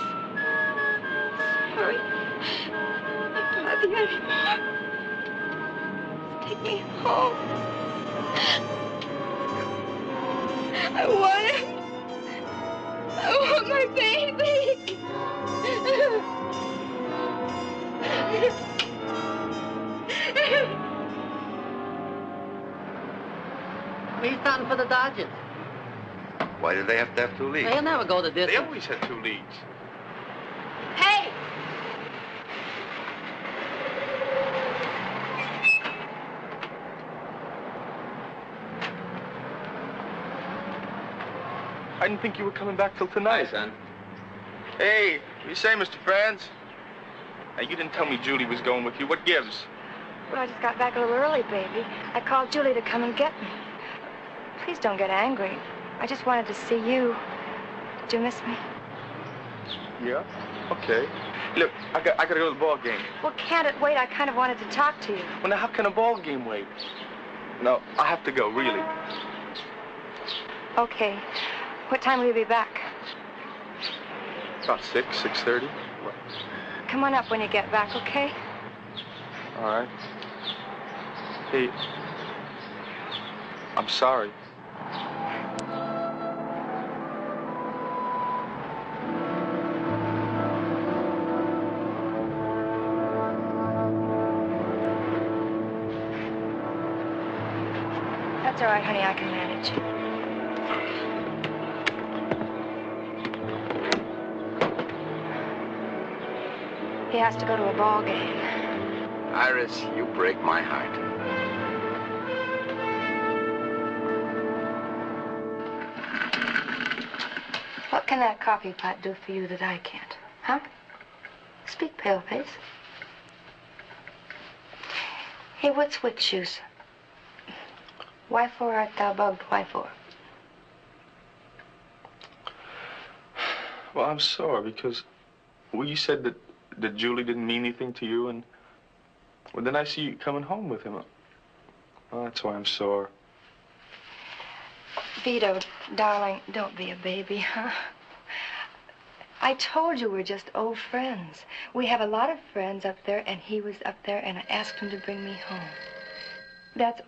Sorry. I'm not the anymore. Take me home. I want him. I want my baby. Starting for the Dodgers. Why do they have to have two leagues? They'll never go the They always had two leagues. Hey! I didn't think you were coming back till tonight. Hi, son. Hey, what you say, Mr. Franz? Now, you didn't tell me Julie was going with you. What gives? Well, I just got back a little early, baby. I called Julie to come and get me. Please don't get angry. I just wanted to see you. Did you miss me? Yeah? Okay. Look, I got, I gotta go to the ball game. Well, can't it wait? I kind of wanted to talk to you. Well, now, how can a ball game wait? No, I have to go, really. Okay. What time will you be back? About 6, 6.30. What? Come on up when you get back, okay? All right. Hey, I'm sorry. That's all right, honey. I can manage. He has to go to a ball game. Iris, you break my heart. Can that coffee pot do for you that I can't? Huh? Speak, paleface. Hey, what's witch shoes? Why for art thou bugged? Why for? Well, I'm sorry because, well, you said that, that Julie didn't mean anything to you, and well, then I see you coming home with him. Well, that's why I'm sore. Vito, darling, don't be a baby, *laughs* huh? I told you we're just old friends. We have a lot of friends up there, and he was up there, and I asked him to bring me home. That's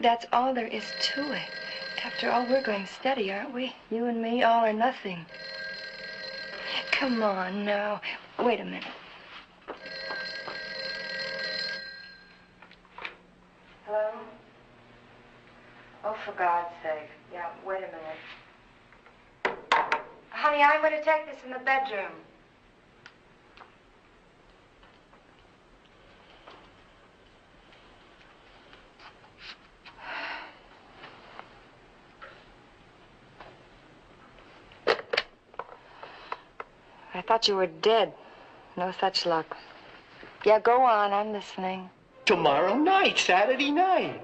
that's all there is to it. After all, we're going steady, aren't we? You and me, all or nothing. Come on now. Wait a minute. Hello? Oh, for God's sake. Yeah, wait a minute. Honey, I'm going to take this in the bedroom. I thought you were dead. No such luck. Yeah, go on. I'm listening. Tomorrow night, Saturday night.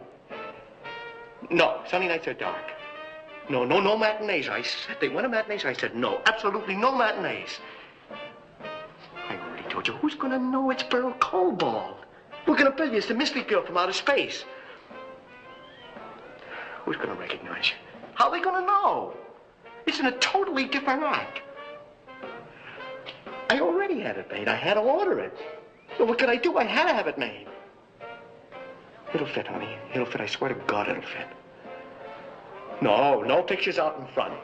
No, Sunday nights are dark. No, no, no matinees. I said they went to matinees. I said no, absolutely no matinees. I already told you. Who's gonna know it's Beryl Cobalt? We're gonna bill you as the mystery girl from outer space. Who's gonna recognize you? How are they gonna know? It's in a totally different act. I already had it made. I had to order it. But what could I do? I had to have it made. It'll fit, honey. It'll fit. I swear to God, it'll fit. No, no pictures out in front.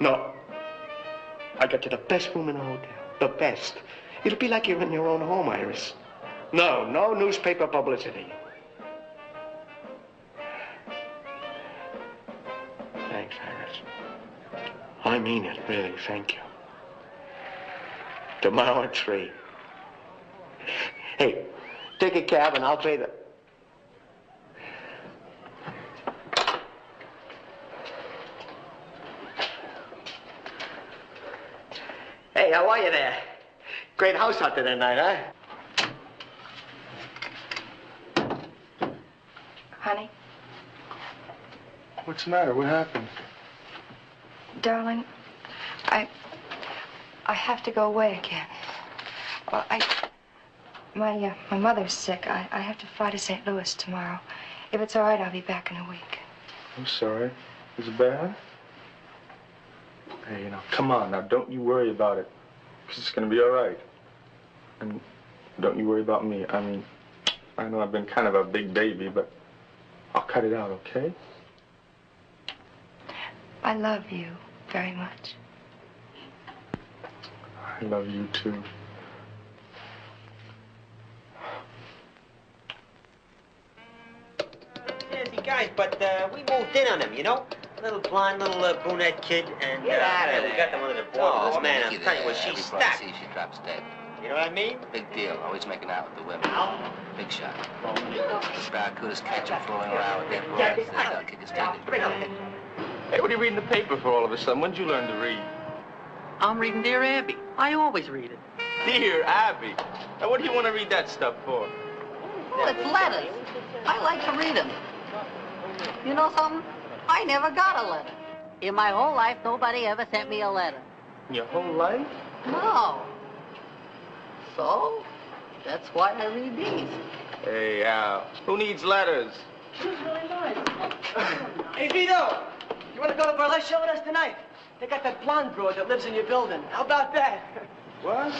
No. I got you the best room in the hotel. The best. It'll be like you're in your own home, Iris. No, no newspaper publicity. Thanks, Iris. I mean it, really. Thank you. Tomorrow at three. Hey, take a cab and I'll pay the... Hey, how are you there? Great house out there tonight, huh? Honey, What's the matter? What happened? darling, I... I have to go away again. Well, I... My, uh, my mother's sick. I, I have to fly to St. Louis tomorrow. If it's all right, I'll be back in a week. I'm sorry. Is it bad? Hey, you know, come on now. Don't you worry about it. Because it's going to be all right. And don't you worry about me. I mean, I know I've been kind of a big baby, but I'll cut it out, okay? I love you very much. I love you too. Yeah, guys, but uh, we moved in on him, you know? Little blonde, little uh, brunette kid, and Get uh, outta yeah, we got them under the board. Oh, this man, I'm telling you there. what, she's Everybody stacked. sees she drops dead. You know what I mean? Big deal. Always making out with the women. Big shot. The barracudas catch him fooling around with dead boys. They'll kick his tail. Hey, what are you reading the paper for all of a sudden? When did you learn to read? I'm reading Dear Abby. I always read it. Dear Abby. Now, what do you want to read that stuff for? Well, it's letters. I like to read them. You know something? I never got a letter. In my whole life, nobody ever sent me a letter. Your whole life? No. So, that's why I read these. Hey, Al, who needs letters? She was really nice. Hey, Vito! You want to go to burlesque show with us tonight? They got that blonde broad that lives in your building. How about that? *laughs* What?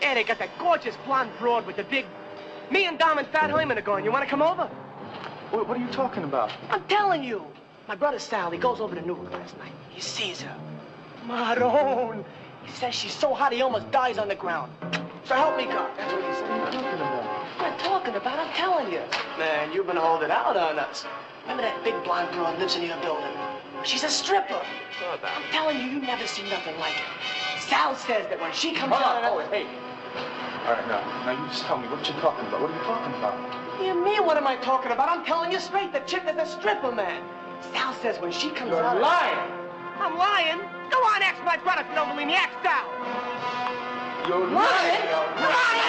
Yeah, they got that gorgeous blonde broad with the big... Me and Dom and Fat Hyman are going. You want to come over? What, what are you talking about? I'm telling you. My brother Sal, he goes over to Newark last night. He sees her. Maroon. He says she's so hot he almost dies on the ground. So help me God. That's what he said. What are you talking about? What am I talking about? I'm telling you. Man, you've been holding out on us. Remember that big blonde broad lives in your building? She's a stripper. I'm telling you, you never seen nothing like it. Sal says that when she comes Hold out... hold it, hey. All right, now, now you just tell me what you're talking about. What are you talking about? You mean, what am I talking about? I'm telling you straight, the chick is a stripper, man. Sal says when she comes You're out... lying. I'm lying? Go on, ask my brother if you don't believe me. Ask Sal. You're lying. Come on,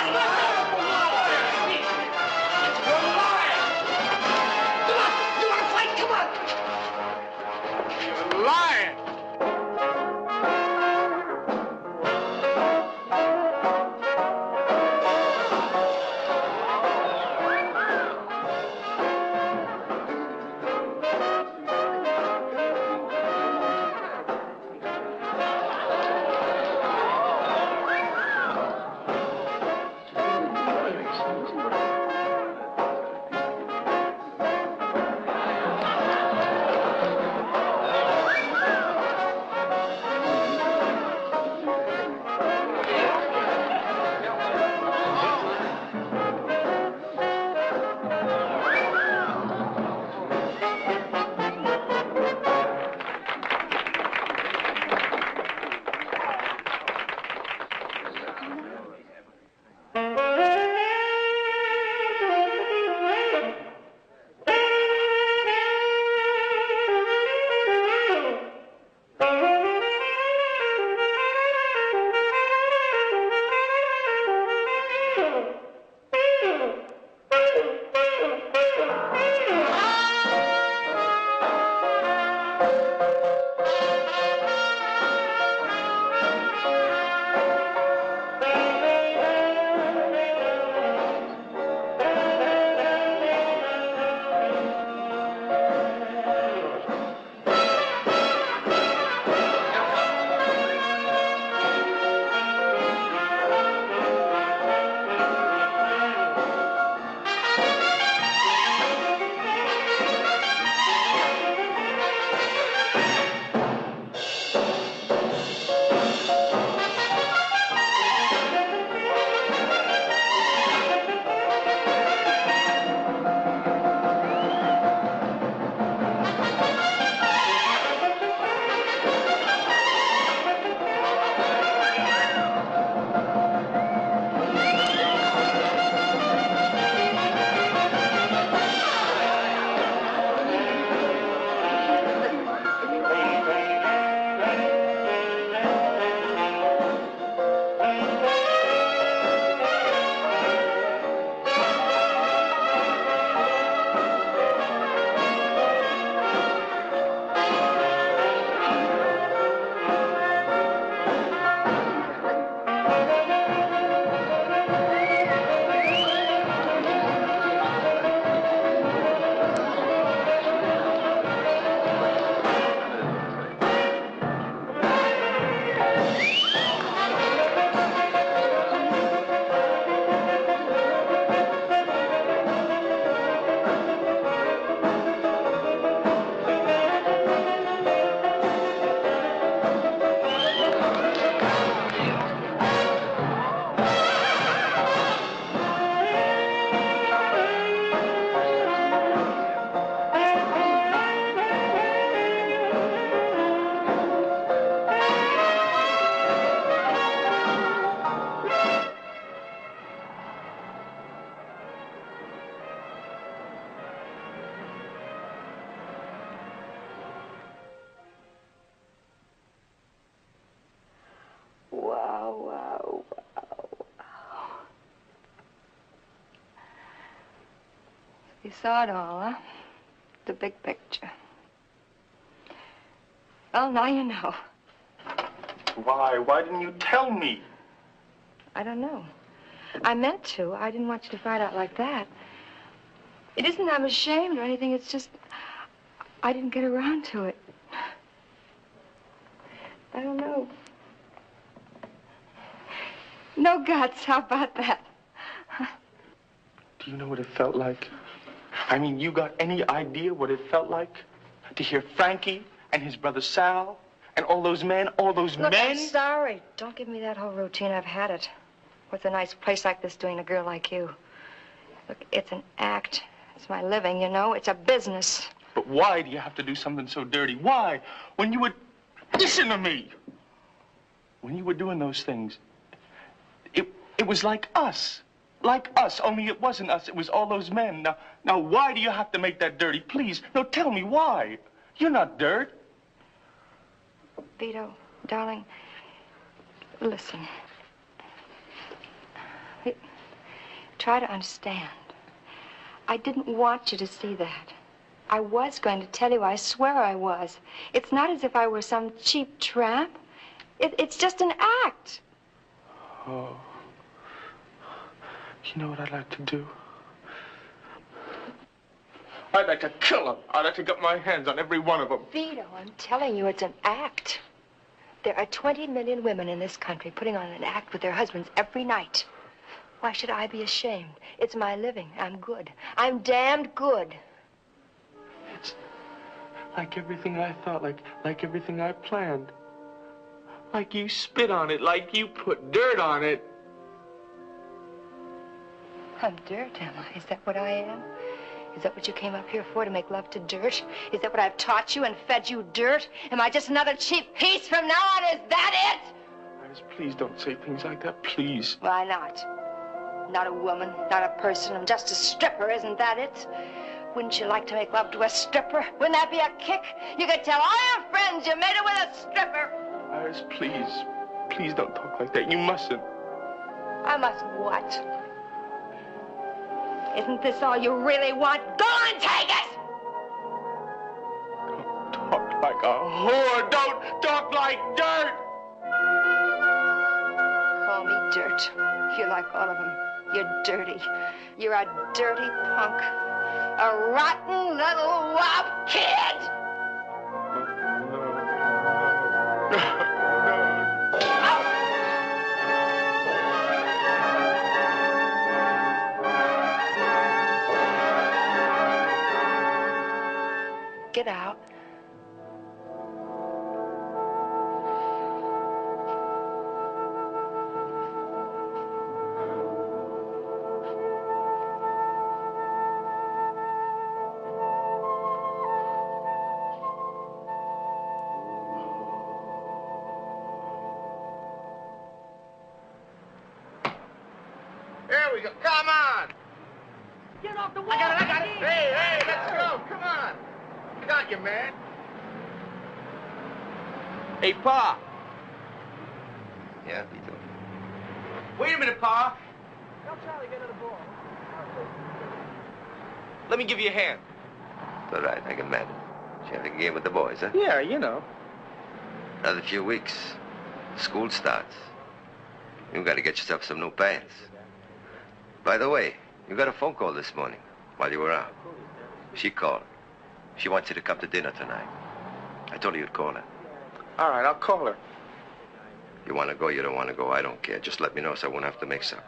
saw it all, huh? The big picture. Well, now you know. Why? Why didn't you tell me? I don't know. I meant to. I didn't want you to find out like that. It isn't that I'm ashamed or anything. It's just I didn't get around to it. I don't know. No guts. How about that? Do you know what it felt like? I mean, you got any idea what it felt like to hear Frankie and his brother Sal and all those men, all those Look, men? I'm sorry. Don't give me that whole routine. I've had it. What's a nice place like this doing a girl like you? Look, it's an act. It's my living, you know. It's a business. But why do you have to do something so dirty? Why? When you would listen to me. When you were doing those things, it it was like us. Like us, only it wasn't us. It was all those men. Now, now, why do you have to make that dirty? Please, no, tell me why. You're not dirt. Vito, darling, listen. Try to understand. I didn't want you to see that. I was going to tell you, I swear I was. It's not as if I were some cheap tramp. It, it's just an act. Oh. You know what I'd like to do? I'd like to kill them. I'd like to get my hands on every one of them. Vito, I'm telling you, it's an act. There are 20 million women in this country putting on an act with their husbands every night. Why should I be ashamed? It's my living. I'm good. I'm damned good. It's like everything I thought, like like everything I planned. Like you spit on it, like you put dirt on it. I'm dirt, am I? Is that what I am? Is that what you came up here for, to make love to dirt? Is that what I've taught you and fed you dirt? Am I just another cheap piece from now on? Is that it? Iris, please don't say things like that, please. Why not? Not a woman, not a person. I'm just a stripper, isn't that it? Wouldn't you like to make love to a stripper? Wouldn't that be a kick? You could tell all your friends you made it with a stripper. Iris, please. Please don't talk like that. You mustn't. I must what? Isn't this all you really want? Go and take it! Don't Talk like a whore. Don't talk like dirt. Call me dirt. If you like all of them. You're dirty. You're a dirty punk. A rotten little wop kid! *laughs* Get out. Yeah, Vito. Wait a minute, Pa. Help Charlie get to the ball. Let me give you a hand. It's all right, I can manage. You have a game with the boys, huh? Yeah, you know. Another few weeks. School starts. You gotta get yourself some new pants. By the way, you got a phone call this morning while you were out. She called. She wants you to come to dinner tonight. I told her you'd call her. All right, I'll call her. You want to go, you don't want to go, I don't care. Just let me know so I won't have to make supper.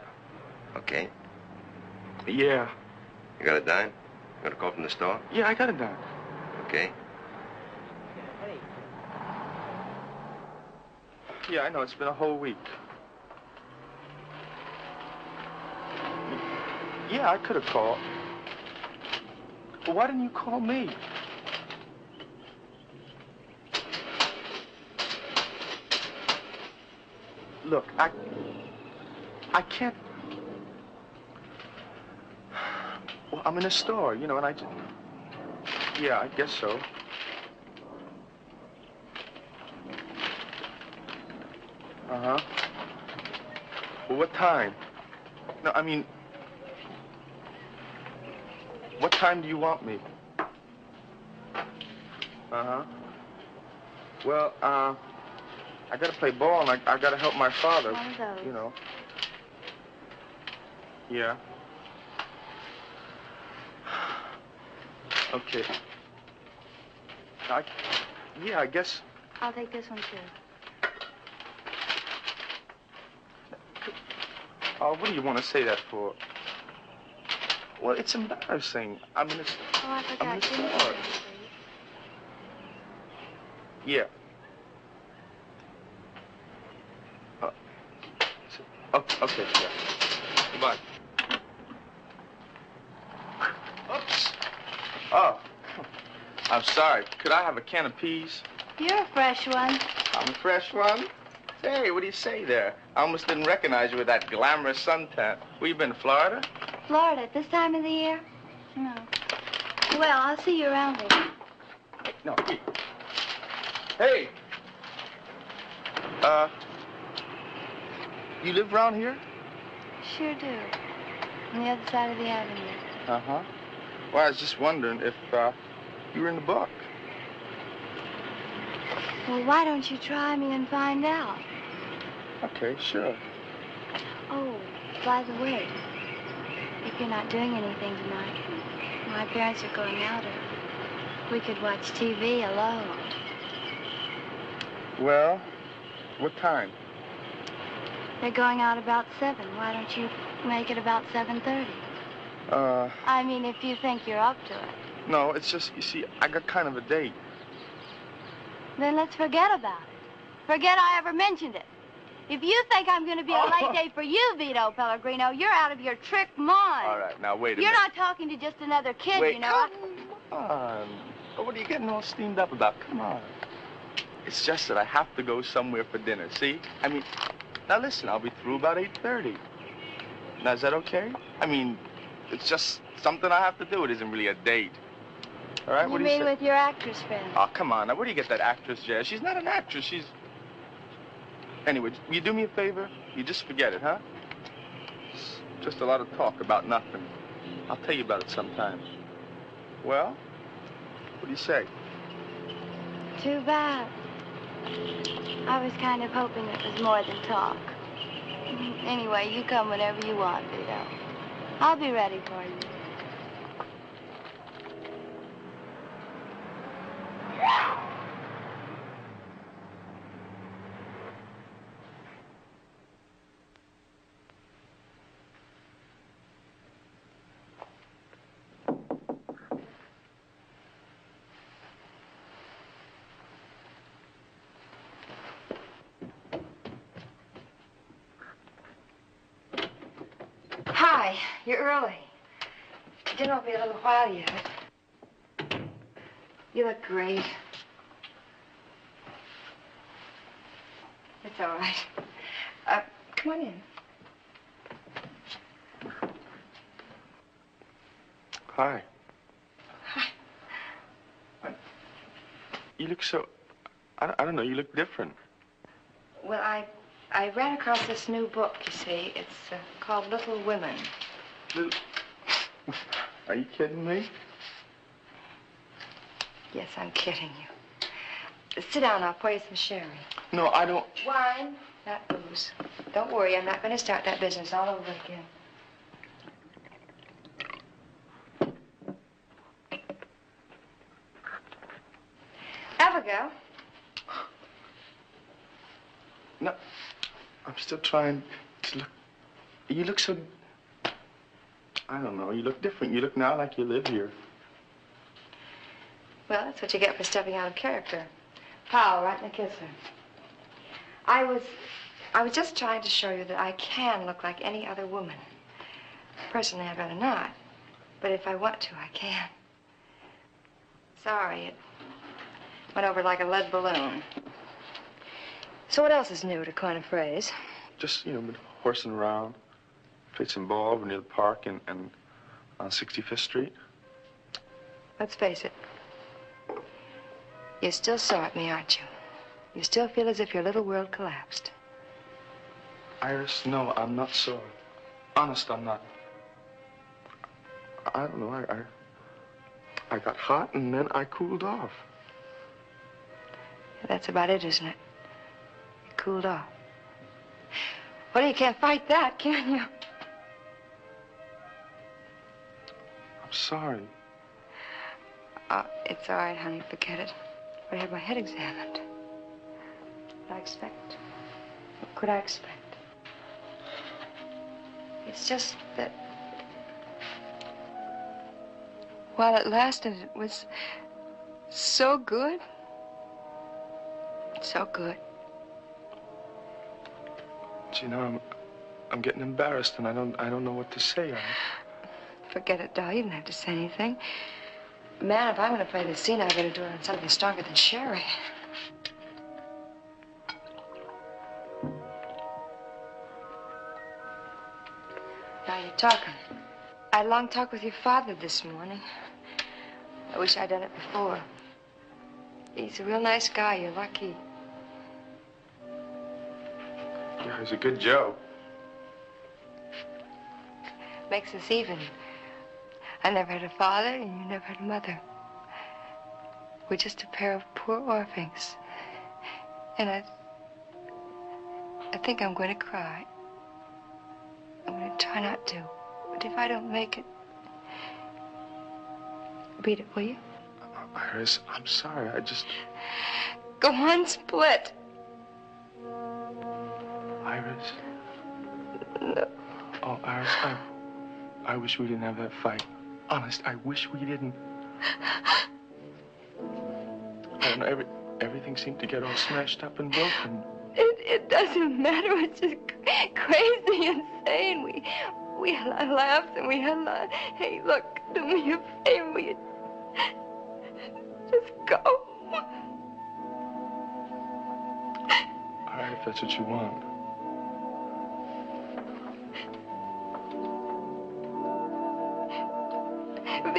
Okay? Yeah. You got a dime? You got a call from the store? Yeah, I got a dime. Okay. Yeah, I know. It's been a whole week. Yeah, I could have called. But why didn't you call me? Look, I... I can't... Well, I'm in a store, you know, and I just... Yeah, I guess so. Uh-huh. Well, what time? No, I mean... What time do you want me? Uh-huh. Well, uh, I gotta play ball and I, I gotta help my father. Those. You know. Yeah. Okay. I, yeah, I guess. I'll take this one, too. Oh, what do you want to say that for? Well, it's embarrassing. I mean, it's. Oh, I forgot. I'm Give me sorry. this, please. Yeah. Uh, so- oh, okay, yeah. Goodbye. Oops. Oh, *laughs* I'm sorry. Could I have a can of peas? You're a fresh one. I'm a fresh one. Hey, what do you say there? I almost didn't recognize you with that glamorous suntan. Where you been, Florida? Florida at this time of the year? No. Well, I'll see you around later. No, here. Hey. Uh, you live around here? Sure do. On the other side of the avenue. Uh-huh. Well, I was just wondering if, uh, you were in the book. Well, why don't you try me and find out? Okay, sure. Oh, by the way, if you're not doing anything tonight, my parents are going out, or we could watch TV alone. Well, what time? They're going out about 7. Why don't you make it about 7.30? Uh, I mean, if you think you're up to it. no, it's just, you see, I got kind of a date. Then let's forget about it. Forget I ever mentioned it. If you think I'm going to be a late *laughs* date for you, Vito Pellegrino, you're out of your trick mind. All right, now wait a minute. You're not talking to just another kid, Wait, you know. Come on. What are you getting all steamed up about? Come on. It's just that I have to go somewhere for dinner, see? I mean, now listen, I'll be through about 8.30. Now, is that okay? I mean, it's just something I have to do. It isn't really a date. All right, you what do you mean say? with your actress friend? Oh, come on. Now, where do you get that actress, Jazz? She's not an actress. She's... Anyway, will you do me a favor? You just forget it, huh? It's just a lot of talk about nothing. I'll tell you about it sometime. Well, what do you say? Too bad. I was kind of hoping it was more than talk. Anyway, you come whenever you want, Vito. I'll be ready for you. Hi, you're early. Dinner will be a little while yet. You look great. It's all right. Uh, come on in. Hi. Hi. I, you look so... I I don't know, you look different. Well, I I ran across this new book, you see. It's uh, called Little Women. Little... Are you kidding me? Yes, I'm kidding you. Sit down, I'll pour you some sherry. No, I don't... Wine, not booze. Don't worry, I'm not going to start that business all over again. Abigail, No, I'm still trying to look... You look so... I don't know, you look different. You look now like you live here. well, that's what you get for stepping out of character. Pow, right in the kisser. I was, I was just trying to show you that I can look like any other woman. Personally, I'd rather not. But if I want to, I can. Sorry, it went over like a lead balloon. So what else is new, to coin a phrase? Just, you know, been horsing around. Played some ball over near the park and, and on 65th Street. Let's face it. You're still sore at me, aren't you? You still feel as if your little world collapsed. Iris, no, I'm not sore. Honest, I'm not. I don't know. I, I, I got hot and then I cooled off. That's about it, isn't it? Cooled off. Well, you can't fight that, can you? I'm sorry. Oh, it's all right, honey. Forget it. I had my head examined. What did I expect? What could I expect? It's just that while it lasted, it was so good. So good. You know, I'm, I'm getting embarrassed, and I don't, I don't know what to say. I, Forget it, doll. You didn't have to say anything. Man, if I'm going to play this scene, I better do it on something stronger than sherry. Now you're talking. I had a long talk with your father this morning. I wish I'd done it before. He's a real nice guy. You're lucky. Yeah, he's a good Joe. Makes us even. I never had a father, and you never had a mother. We're just a pair of poor orphans. And I. I think I'm going to cry. I'm going to try not to. But if I don't make it. Beat it, will you? Oh, Iris, I'm sorry. I just. Go on, split. Iris. No. Oh, Iris, I. I wish we didn't have that fight. Honest, I wish we didn't. I don't know. Every, everything seemed to get all smashed up and broken. It, it doesn't matter. It's just crazy, insane. We we had our laughs and we had our... Hey, look, do me a favor. Will you just go? All right, if that's what you want.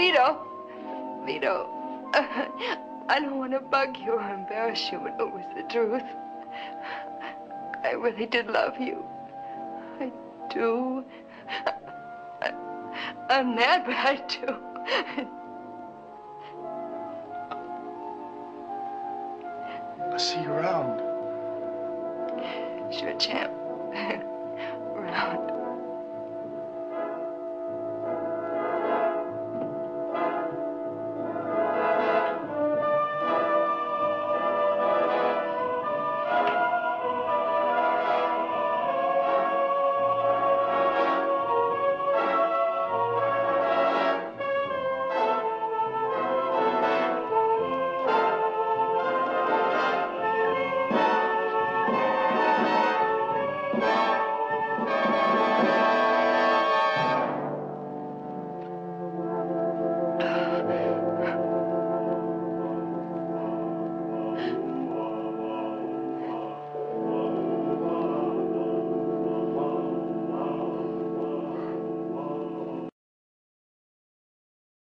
Vito, Vito, *laughs* I don't want to bug you or embarrass you, but it was the truth. I really did love you. I do. I, *laughs* I'm mad, but I do. I'll see you around. Sure, champ. *laughs* Round.